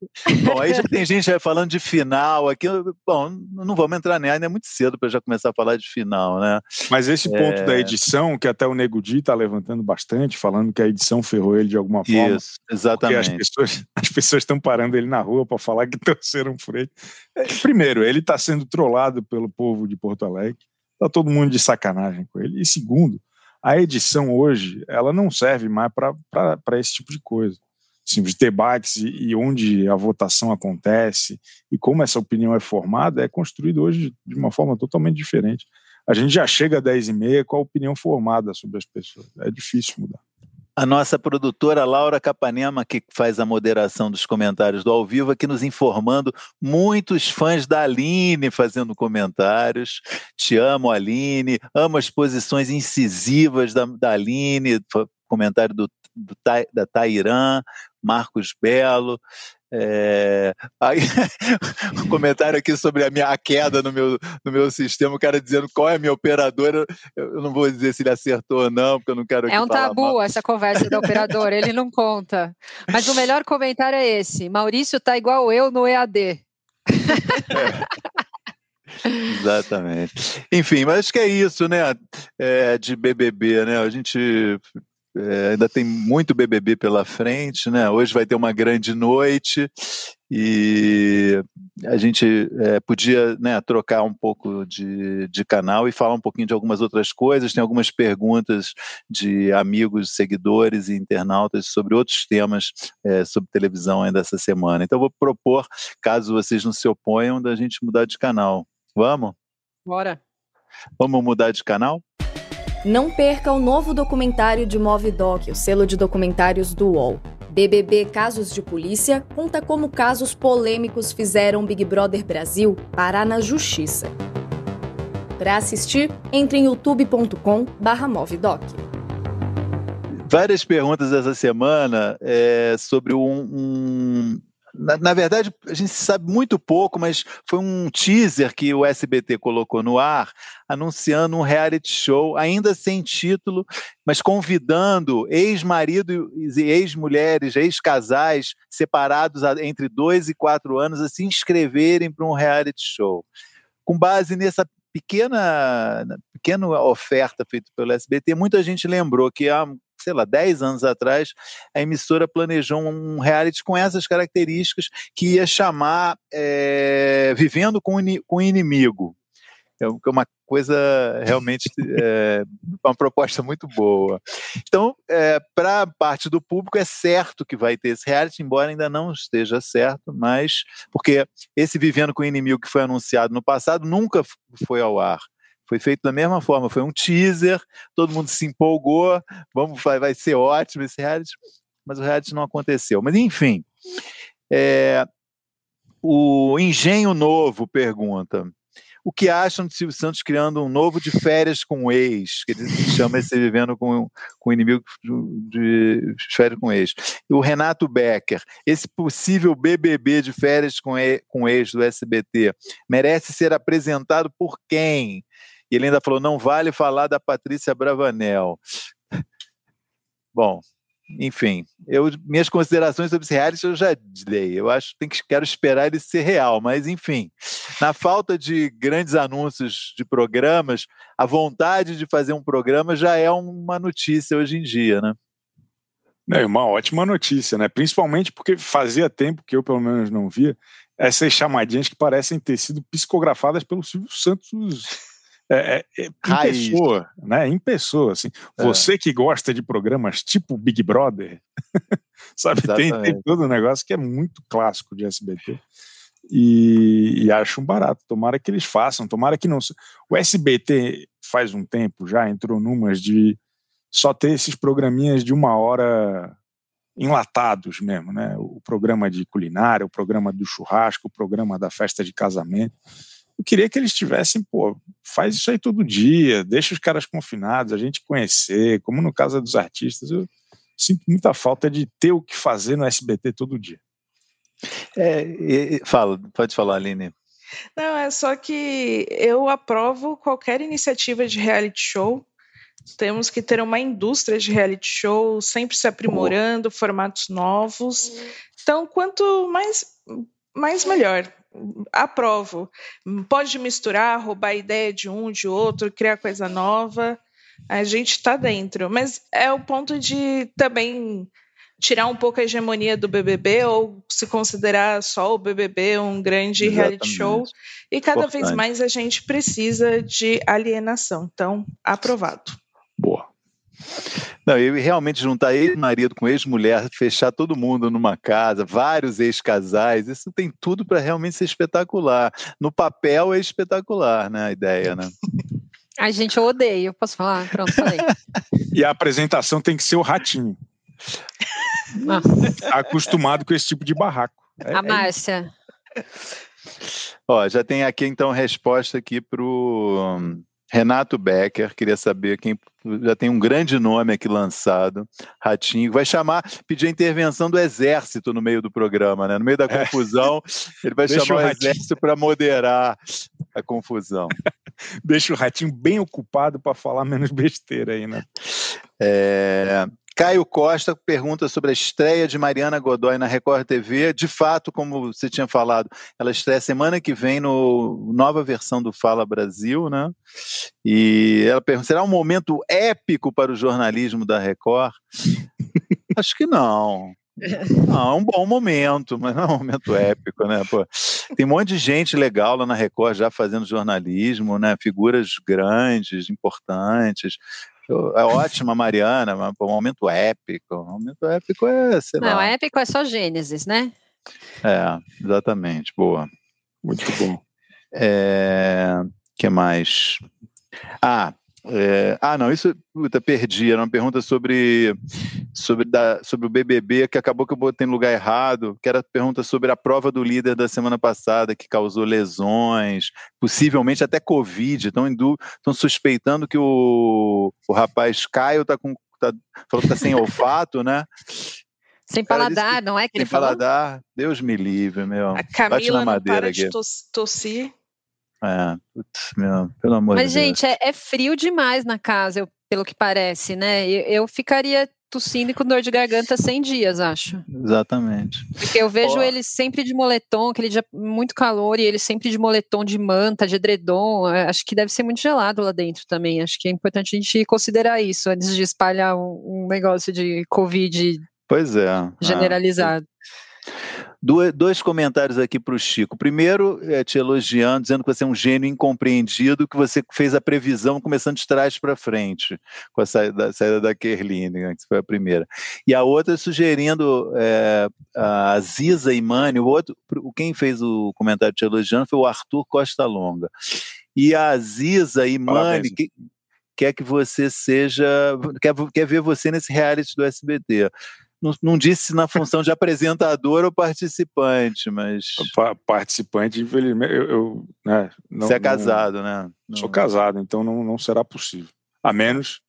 Bom, aí já tem gente falando de final aqui. Bom, não vamos entrar nela, ainda é muito cedo para já começar a falar de final, né? Mas esse ponto é... da edição, que até o Nego Di está levantando bastante, falando que a edição ferrou ele de alguma forma. Isso, exatamente. Porque as pessoas as pessoas estão parando ele na rua para falar que (laughs) torceram por ele. É, primeiro, ele está sendo trollado pelo povo de Porto Alegre. Está todo mundo de sacanagem com ele. E segundo, a edição hoje ela não serve mais para esse tipo de coisa. Assim, os debates e, onde a votação acontece e como essa opinião é formada é construído hoje de uma forma totalmente diferente. A gente já chega a 10 e meia com a opinião formada sobre as pessoas. É difícil mudar. A nossa produtora Laura Capanema, que faz a moderação dos comentários do ao vivo, aqui nos informando, muitos fãs da Aline fazendo comentários. Te amo, Aline. Amo as posições incisivas da, da Aline, comentário do, do, da Tairã, Marcos Belo. É, aí, (laughs) um comentário aqui sobre a minha queda no meu, no meu sistema, o cara dizendo qual é a minha operadora. Eu não vou dizer se ele acertou ou não, porque eu não quero. É um tabu mal. essa conversa da operadora, ele não conta. Mas o melhor comentário é esse: Maurício tá igual eu no EAD. É. (laughs) Exatamente. Enfim, mas acho que é isso, né? É, de BBB, né? A gente é, ainda tem muito BBB pela frente, né? Hoje vai ter uma grande noite e a gente é, podia né, trocar um pouco de, de canal e falar um pouquinho de algumas outras coisas. Tem algumas perguntas de amigos, seguidores e internautas sobre outros temas é, sobre televisão ainda essa semana. Então, vou propor, caso vocês não se oponham, da gente mudar de canal. Vamos? Bora. Vamos mudar de canal? Não perca o novo documentário de Movidoc, o selo de documentários do UOL. BBB Casos de Polícia conta como casos polêmicos fizeram Big Brother Brasil parar na justiça. Para assistir, entre em youtube.com/movidoc. Várias perguntas essa semana é, sobre um, um na, na, verdade, a gente sabe muito pouco, mas foi um teaser que o SBT colocou no ar, anunciando um reality show, ainda sem título, mas convidando ex-marido e ex-mulheres, ex-casais separados entre dois e quatro anos a se inscreverem para um reality show. com base nessa pequena, pequena oferta feita pelo SBT, muita gente lembrou que há, sei lá, 10 anos atrás, a emissora planejou um reality com essas características que ia chamar é, Vivendo com o Inimigo. É uma coisa realmente é, (laughs) uma proposta muito boa. Então, é, para a parte do público, é certo que vai ter esse reality, embora ainda não esteja certo, mas porque esse Vivendo com o Inimigo que foi anunciado no passado nunca foi ao ar. Foi feito da mesma forma, foi um teaser, todo mundo se empolgou, vamos, vai, vai ser ótimo esse reality, mas o reality não aconteceu. Mas enfim, é, o Engenho Novo pergunta: o que acham de Silvio Santos criando um novo de férias com o ex, que ele chama esse vivendo com, com o inimigo de, de férias com o ex. E o Renato Becker, esse possível BBB de férias com, e, com ex do SBT, merece ser apresentado por quem? E ele ainda falou: não vale falar da Patrícia Bravanel. Bom, enfim, eu, minhas considerações sobre esse reality eu já dei. Eu acho que, que quero esperar ele ser real, mas enfim, na falta de grandes anúncios de programas, a vontade de fazer um programa já é uma notícia hoje em dia, né? É uma ótima notícia, né? Principalmente porque fazia tempo que eu, pelo menos, não via essas chamadinhas que parecem ter sido psicografadas pelo Silvio Santos é, é, é em pessoa, né? Em pessoa, assim. É. Você que gosta de programas tipo Big Brother, (laughs) sabe? Tem, tem, todo um negócio que é muito clássico de SBT. E, e, acho um barato. Tomara que eles façam, tomara que não. O SBT faz um tempo já entrou numas de só ter esses programinhas de uma hora enlatados mesmo, né? O programa de culinária, o programa do churrasco, o programa da festa de casamento eu queria que eles tivessem, pô, faz isso aí todo dia, deixa os caras confinados, a gente conhecer, como no caso dos artistas, eu sinto muita falta de ter o que fazer no SBT todo dia. É, e, fala, pode falar, Aline. Não, é só que eu aprovo qualquer iniciativa de reality show. Temos que ter uma indústria de reality show, sempre se aprimorando, formatos novos. Então, quanto mais, mais melhor aprovo. Pode misturar, roubar ideia de um, de outro, criar coisa nova. A gente está dentro. Mas é o ponto de também tirar um pouco a hegemonia do BBB ou se considerar só o BBB um grande Exatamente. reality show. E cada Importante. vez mais a gente precisa de alienação. Então, aprovado. Boa. Não, e realmente juntar ex-marido com ex-mulher, fechar todo mundo numa casa, vários ex-casais, isso tem tudo para realmente ser espetacular. No papel é espetacular, né? A ideia, né? (laughs) Ai, gente, eu odeio. Posso falar? Pronto, falei. e a apresentação tem que ser o ratinho. Tá acostumado com esse tipo de barraco. É, a é Márcia. É Ó, já tem aqui então resposta aqui pro Renato Becker, queria saber quem já tem um grande nome aqui lançado, Ratinho, vai chamar, pedir a intervenção do exército no meio do programa, né? No meio da é. confusão, é. ele vai Deixa chamar o, o exército para moderar a confusão. (laughs) Deixa o Ratinho bem ocupado para falar menos besteira aí, né? É, Caio Costa pergunta sobre a estreia de Mariana Godoy na Record TV. De fato, como você tinha falado, ela estreia semana que vem no nova versão do Fala Brasil, né? E ela pergunta: será um momento épico para o jornalismo da Record? (laughs) Acho que não. Não, é um bom momento, mas não é um momento épico, né? Pô, tem um monte de gente legal lá na Record já fazendo jornalismo, né? Figuras grandes, importantes. É ótima, Mariana, mas um momento épico. Um momento épico é, sei Não, lá. épico é só Gênesis, né? É, exatamente. Boa. Muito bom. É, que mais? Ah, é, ah, não, isso puta, perdi. Era uma pergunta sobre, sobre, da, sobre o BBB, que acabou que eu botei no lugar errado, que era a pergunta sobre a prova do líder da semana passada, que causou lesões, possivelmente até Covid. Estão, suspeitando que o, o rapaz Caio tá com, tá, falou que está sem (laughs) olfato, né? Sem paladar, que, não é que falou? Sem paladar, Deus me livre, meu. A Camila não para aqui. de tossir. É, putz, meu, pelo amor Mas, de gente, Deus. É, é, frio demais na casa, eu, pelo que parece, né? Eu, eu, ficaria tossindo e com dor de garganta 100 dias, acho. Exatamente. Porque eu vejo ele sempre de moletom, aquele dia muito calor, e ele sempre de moletom, de manta, de edredom. É, acho que deve ser muito gelado lá dentro também. Acho que é importante a gente considerar isso antes de espalhar um, um negócio de Covid pois é. generalizado. Ah, dois comentários aqui para o Chico. Primeiro, é, te elogiando, dizendo que você é um gênio incompreendido, que você fez a previsão começando de trás para frente, com a saída, a saída da Kerline, né, que foi a primeira. E a outra sugerindo é, a Ziza e Mani, o outro, quem fez o comentário te elogiando foi o Arthur Costa Longa. E a Ziza e Mani que, quer que você seja, quer, quer ver você nesse reality do SBT não, não, disse na função de apresentador ou participante, mas. Participante, infelizmente, eu. eu né, não, Você é casado, né? Não... Sou casado, então não, não será possível. A menos.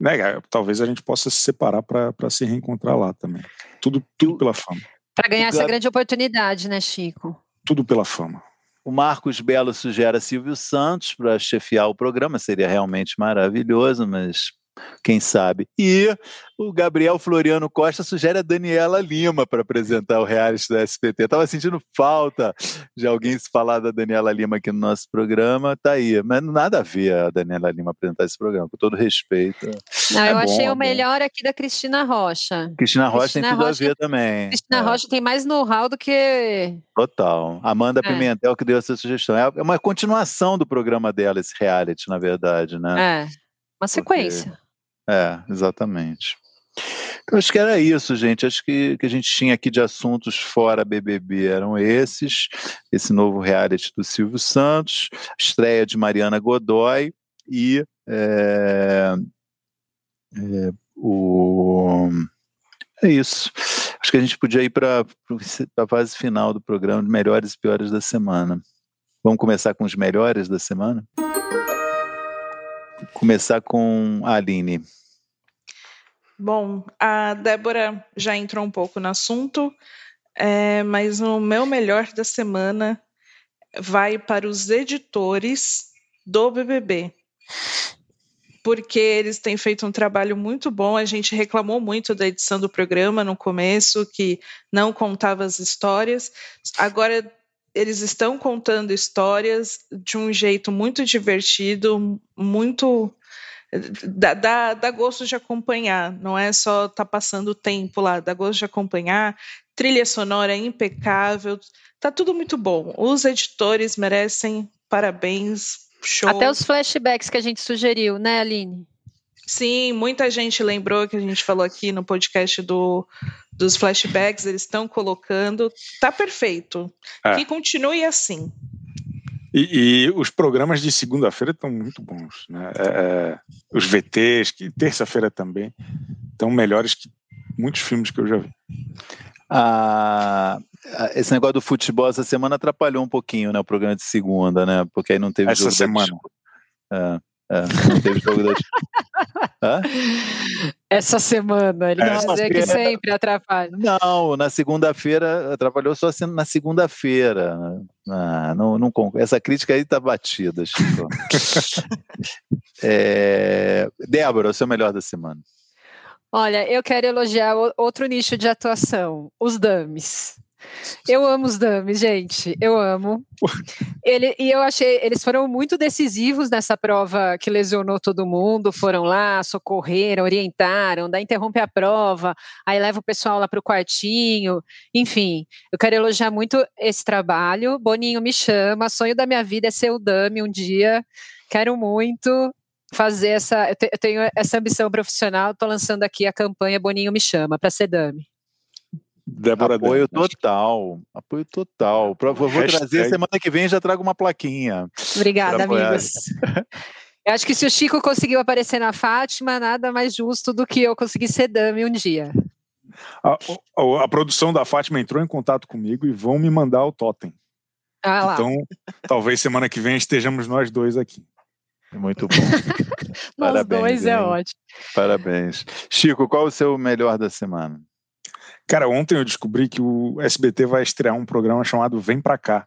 Né, talvez a gente possa se separar para se reencontrar lá também. Tudo, tudo pela fama. Para ganhar essa grande oportunidade, né, Chico? Tudo pela fama. O Marcos Belo sugere Silvio Santos para chefiar o programa, seria realmente maravilhoso, mas quem sabe. E o Gabriel Floriano Costa sugere a Daniela Lima para apresentar o reality da SPT. Estava sentindo falta de alguém se falar da Daniela Lima aqui no nosso programa, tá aí. Mas nada a ver a Daniela Lima apresentar esse programa, com todo respeito. Não, é eu bom, achei o melhor aqui da Cristina Rocha. Cristina Rocha Cristina tem tudo Rocha, a ver também. Cristina é. Rocha tem mais know-how do que. Total. Amanda é. Pimentel que deu essa sugestão. É uma continuação do programa dela, esse reality, na verdade, né? É. Uma sequência. Porque... É, exatamente. Então, acho que era isso, gente. Acho que que a gente tinha aqui de assuntos fora BBB eram esses. Esse novo reality do Silvio Santos, estreia de Mariana Godoy e é, é, o. É isso. Acho que a gente podia ir para a fase final do programa de melhores e piores da semana. Vamos começar com os melhores da semana? Começar com a Aline. Bom, a Débora já entrou um pouco no assunto, é, mas o meu melhor da semana vai para os editores do BBB. Porque eles têm feito um trabalho muito bom. A gente reclamou muito da edição do programa no começo, que não contava as histórias. Agora eles estão contando histórias de um jeito muito divertido, muito dá, dá, dá, gosto de acompanhar, não é só tá passando o tempo lá, dá gosto de acompanhar. Trilha sonora impecável, tá tudo muito bom. Os editores merecem parabéns. Show. Até os flashbacks que a gente sugeriu, né, Aline? Sim, muita gente lembrou que a gente falou aqui no podcast do, dos flashbacks, eles estão colocando. Tá perfeito. É. Que continue assim. E, e, os programas de segunda-feira estão muito bons. Né? É, é os VTs, que terça-feira também, estão melhores que muitos filmes que eu já vi. Ah, esse negócio do futebol essa semana atrapalhou um pouquinho né, o programa de segunda, né? Porque aí não teve essa semana. É. É, não teve jogo da... (laughs) Essa semana, ele quer dizer que sempre atrapalha. Não, na segunda-feira, atrapalhou só sendo na segunda-feira. Ah, não, não, essa crítica aí tá batida, Chico. (laughs) é, Débora, o seu melhor da semana. Olha, eu quero elogiar outro nicho de atuação, os dames. Eu amo os dummies, gente. Eu amo. Ele, e eu achei, eles foram muito decisivos nessa prova que lesionou todo mundo. Foram lá, socorreram, orientaram, daí interrompe a prova, aí leva o pessoal lá para o quartinho. Enfim, eu quero elogiar muito esse trabalho. Boninho me chama, sonho da minha vida é ser o dummy um dia. Quero muito fazer essa. Eu, tenho essa ambição profissional. Estou lançando aqui a campanha Boninho me chama para ser dummy. Débora apoio total, apoio total. Pra, vou Hashtag. trazer semana que vem já trago uma plaquinha. Obrigada, amigos. (laughs) Eu acho que se o Chico conseguiu aparecer na Fátima, nada mais justo do que eu conseguir ser dame um dia. A, a, a, produção da Fátima entrou em contato comigo e vão me mandar o totem. Ah, lá. Então, talvez semana que vem estejamos nós dois aqui. Muito bom. (laughs) nós Parabéns, dois é ótimo. Parabéns. Chico, qual o seu melhor da semana? Cara, ontem eu descobri que o SBT vai estrear um programa chamado Vem Pra Cá.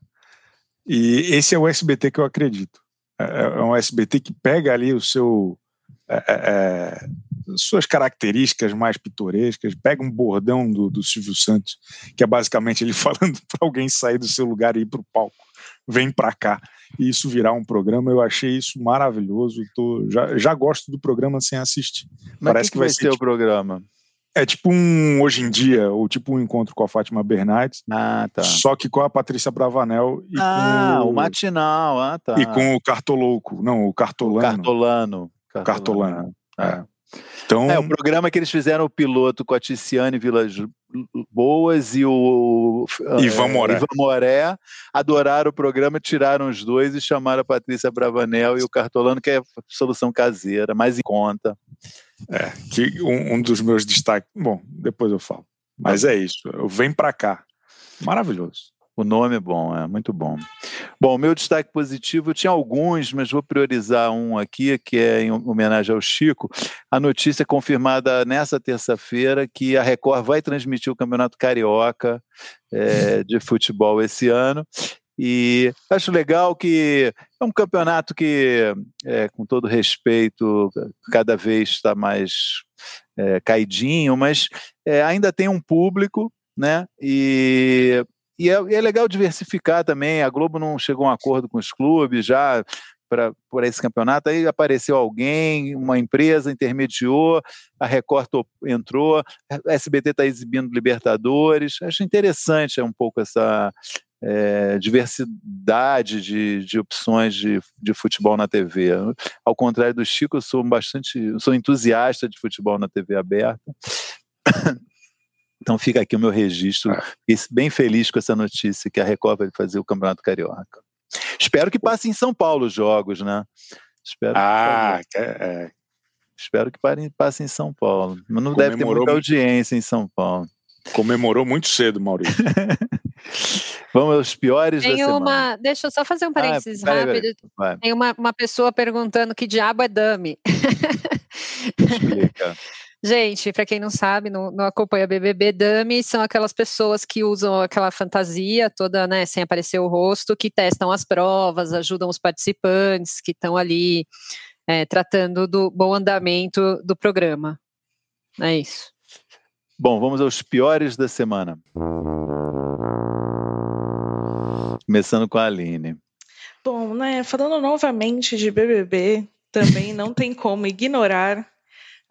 E esse é o SBT que eu acredito. É, é um SBT que pega ali o seu. É, é, é, suas características mais pitorescas. Pega um bordão do, do Silvio Santos, que é basicamente ele (laughs) falando para alguém sair do seu lugar e ir para o palco. Vem para cá. E isso virar um programa, eu achei isso maravilhoso. Tô, já, já gosto do programa sem assistir. Mas Parece que, que vai, vai ser, ser tipo, o programa. É tipo um Hoje em Dia, ou tipo um encontro com a Fátima Bernardes. Ah, tá. Só que com a Patrícia Bravanel e ah, com o, o matinal, ah, tá. E com o Cartolouco. Não, o Cartolano. O Cartolano. Cartolano. Cartolano. É. é. Então, é, o programa que eles fizeram o piloto com a Ticiane Vilas Boas e o Ivan Moré. Ivan Moré adoraram o programa, tiraram os dois e chamaram a Patrícia Bravanel e o Cartolano, que é solução caseira, mais em conta. É, que um, um dos meus destaques. Bom, depois eu falo. Mas é isso. Vem para cá. Maravilhoso. O nome é bom, é muito bom. Bom, meu destaque positivo, eu tinha alguns, mas vou priorizar um aqui, que é em homenagem ao Chico. A notícia é confirmada nessa terça-feira que a Record vai transmitir o Campeonato Carioca é, (laughs) de futebol esse ano. E acho legal que é um campeonato que, é, com todo respeito, cada vez está mais é, caidinho, mas é, ainda tem um público, né? E e é, é, legal diversificar também. A Globo não chegou a um acordo com os clubes já para esse campeonato. Aí apareceu alguém, uma empresa intermediou, a Record entrou, a SBT está exibindo Libertadores. Acho interessante é um pouco essa é, diversidade de, de opções de, de futebol na TV. Ao contrário do Chico, eu sou bastante, sou entusiasta de futebol na TV aberta. Então fica aqui o meu registro, é. bem feliz com essa notícia que a Record vai fazer o Campeonato Carioca. Espero que passe em São Paulo os jogos, né? Espero ah, que, é. Espero que passe em São Paulo. Mas não Comemorou deve ter muita audiência em São Paulo. Comemorou muito cedo, Maurício. (laughs) Vamos aos piores Tem da uma, semana. Deixa eu só fazer um ah, parênteses ah, rápido. Tem uma, uma pessoa perguntando que diabo é dummy. Explica. (laughs) Gente, para quem não sabe, não, não acompanha BBB, dummy são aquelas pessoas que usam aquela fantasia toda, né, sem aparecer o rosto, que testam as provas, ajudam os participantes que estão ali é, tratando do bom andamento do programa. É isso. Bom, vamos aos piores da semana. Começando com a Aline. Bom, né, falando novamente de BBB, também não tem como ignorar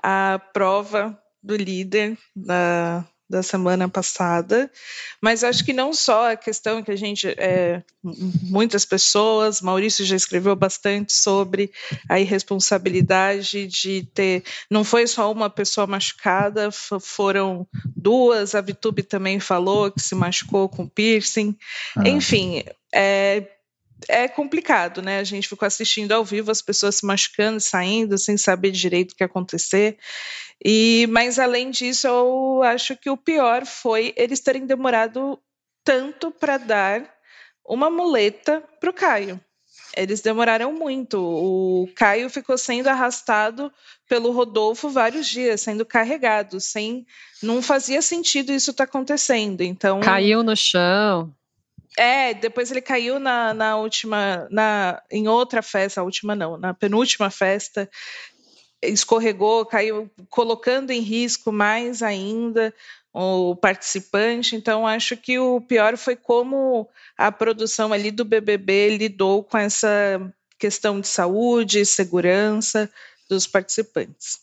a prova do líder da, da semana passada, mas acho que não só a questão que a gente, é, muitas pessoas, Maurício já escreveu bastante sobre a irresponsabilidade de ter, não foi só uma pessoa machucada, foram duas, a Vitube também falou que se machucou com piercing, ah. enfim, é, é complicado, né? A gente ficou assistindo ao vivo as pessoas se machucando, saindo, sem saber direito o que ia acontecer. E, mas além disso, eu acho que o pior foi eles terem demorado tanto para dar uma muleta para o Caio. Eles demoraram muito. O Caio ficou sendo arrastado pelo Rodolfo vários dias, sendo carregado, sem. Não fazia sentido isso estar tá acontecendo. Então. Caiu no chão. É, depois ele caiu na, na última, na, em outra festa, a última não, na penúltima festa, escorregou, caiu, colocando em risco mais ainda o participante. Então, acho que o pior foi como a produção ali do BBB lidou com essa questão de saúde, segurança dos participantes.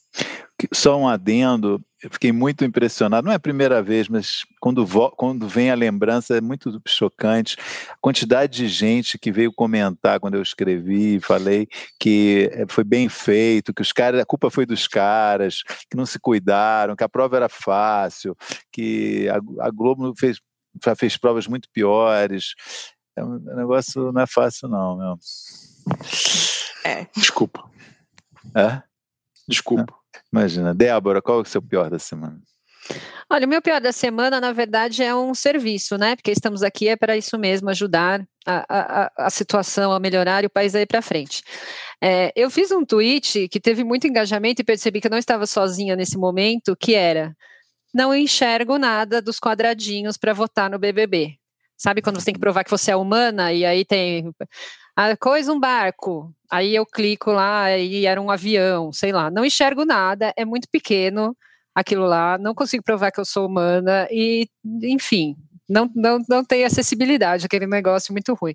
Só um adendo, eu fiquei muito impressionado, não é a primeira vez, mas quando, quando vem a lembrança é muito chocante. A quantidade de gente que veio comentar quando eu escrevi, falei que eh, foi bem feito, que os caras, a culpa foi dos caras, que não se cuidaram, que a prova era fácil, que a, a Globo fez, já fez provas muito piores. É um negócio não é fácil, não, meu. É. Desculpa. É? Desculpa. Imagina. Débora, qual é o seu pior da semana? Olha, o meu pior da semana, na verdade, é um serviço, né? Porque estamos aqui é para isso mesmo, ajudar a, a, a situação a melhorar e o país a ir para frente. É, eu fiz um tweet que teve muito engajamento e percebi que eu não estava sozinha nesse momento, que era não enxergo nada dos quadradinhos para votar no BBB. Sabe quando você tem que provar que você é humana e aí tem a coisa um barco. Aí eu clico lá e era um avião, sei lá. Não enxergo nada, é muito pequeno aquilo lá, não consigo provar que eu sou humana e, enfim, não, não, não tem acessibilidade, aquele negócio muito ruim.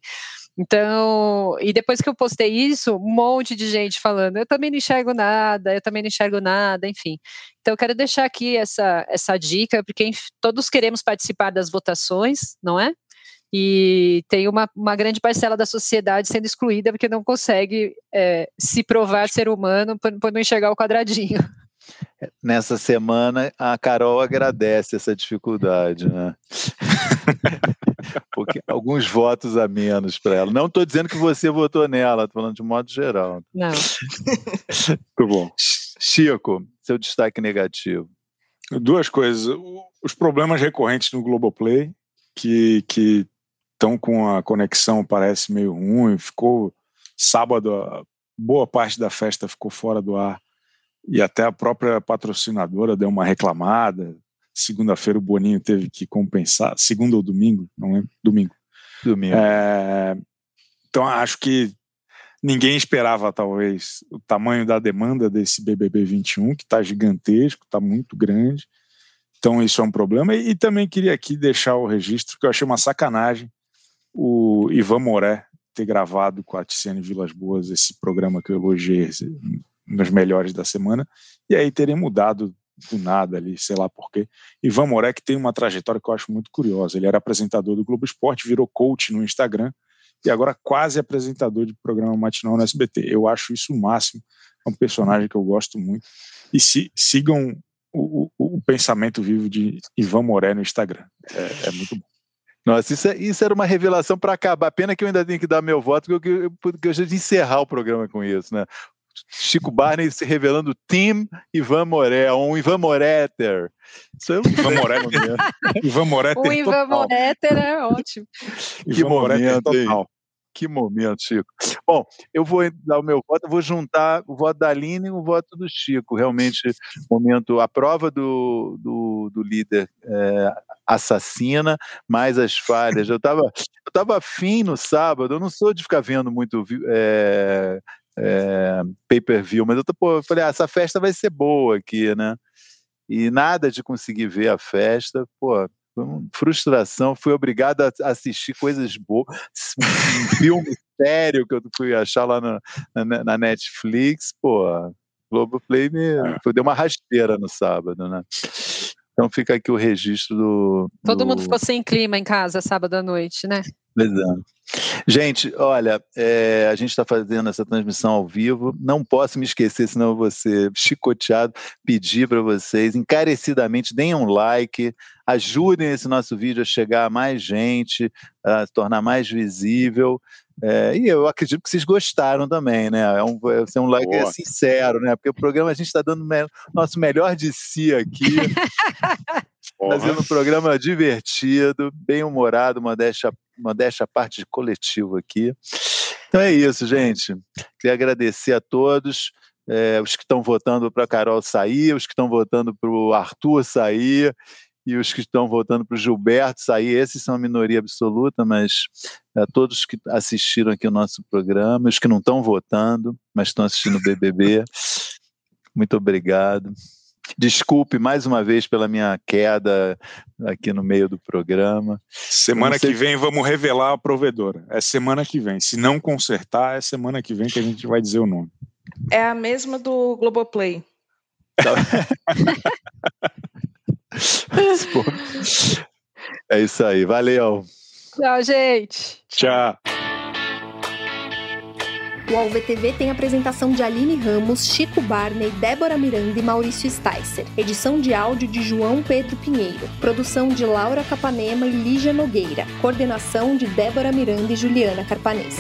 Então, e depois que eu postei isso, um monte de gente falando, eu também não enxergo nada, eu também não enxergo nada, enfim. Então, eu quero deixar aqui essa, essa dica, porque todos queremos participar das votações, não é? E tem uma, uma grande parcela da sociedade sendo excluída porque não consegue é, se provar ser humano por, por não enxergar o quadradinho. (laughs) Nessa semana, a Carol agradece essa dificuldade, né? (laughs) Porque alguns votos a menos para ela. Não estou dizendo que você votou nela, estou falando de modo geral. Não. Muito bom. Chico, seu destaque negativo. Duas coisas. Os problemas recorrentes no Globoplay, que estão com a conexão, parece meio ruim. Ficou sábado, boa parte da festa ficou fora do ar e até a própria patrocinadora deu uma reclamada. Segunda-feira o Boninho teve que compensar, segunda ou domingo, não lembro, domingo. Domingo. É, então acho que ninguém esperava talvez o tamanho da demanda desse BBB 21, que está gigantesco, está muito grande. Então isso é um problema. E, e, também queria aqui deixar o registro que eu achei uma sacanagem o Ivan Moré ter gravado com a Tiziane Vilas Boas esse programa que eu elogiei nos melhores da semana, e aí terem mudado do nada ali, sei lá porquê. Ivan Morek tem uma trajetória que eu acho muito curiosa. Ele era apresentador do Globo Esporte, virou coach no Instagram e agora quase apresentador de programa matinal no SBT. Eu acho isso o máximo. É um personagem que eu gosto muito. E sigam o, o, o pensamento vivo de Ivan Moré no Instagram. É, é muito bom. Nossa, isso, é, isso, era uma revelação para acabar. Pena que eu ainda tenho que dar meu voto, porque eu, porque eu já encerrar o programa com isso, né? Chico Barney se revelando Tim Ivan Moré, um Ivan Moreter. Isso é um Ivan Moreter. (laughs) Ivan Moreter. O Ivan Moreter é ótimo. Que Ivan momento, total. Que momento, Chico. Bom, eu vou dar o meu voto, vou juntar o voto da Aline e o voto do Chico. Realmente, momento, a prova do, do, do líder é, assassina, mais as falhas. Eu estava eu tava afim no sábado, eu não sou de ficar vendo muito é, é, pay-per-view, mas eu, tô, pô, eu falei, ah, essa festa vai ser boa aqui, né? E nada de conseguir ver a festa, pô, frustração, fui obrigado a assistir coisas boas, um filme sério que eu fui achar lá no, na, na, Netflix, pô, Globoplay me é. deu uma rasteira no sábado, né? Então fica aqui o registro do. Todo do... mundo ficou sem clima em casa sábado à noite, né? Exato. Gente, olha, é, a gente está fazendo essa transmissão ao vivo. Não posso me esquecer, senão eu vou ser chicoteado. Pedir para vocês encarecidamente, deem um like, ajudem esse nosso vídeo a chegar a mais gente, a se tornar mais visível. É, e eu acredito que vocês gostaram também, né? É um, é um like é sincero, né? Porque o programa a gente está dando o nosso melhor de si aqui. (laughs) fazendo um programa divertido, bem humorado, modéstia, modéstia parte de coletivo aqui. Então é isso, gente. Queria agradecer a todos. É, os que estão votando para a Carol sair, os que estão votando para o Arthur sair e os que estão votando para o Gilberto sair, esses são a minoria absoluta, mas é, todos que assistiram aqui o nosso programa, os que não estão votando, mas estão assistindo o BBB, (laughs) muito obrigado. Desculpe mais uma vez pela minha queda aqui no meio do programa. Semana que vem vamos revelar a provedora. É semana que vem. Se não consertar, é semana que vem que a gente vai dizer o nome. É a mesma do Globoplay. Tá. (laughs) (laughs) é isso aí. Valeu. Tchau, gente. Tchau. O AlvTV tem apresentação de Aline Ramos, Chico Barney, Débora Miranda e Maurício Sticer. Edição de áudio de João Pedro Pinheiro. Produção de Laura Capanema e Lígia Nogueira. Coordenação de Débora Miranda e Juliana Carpanês.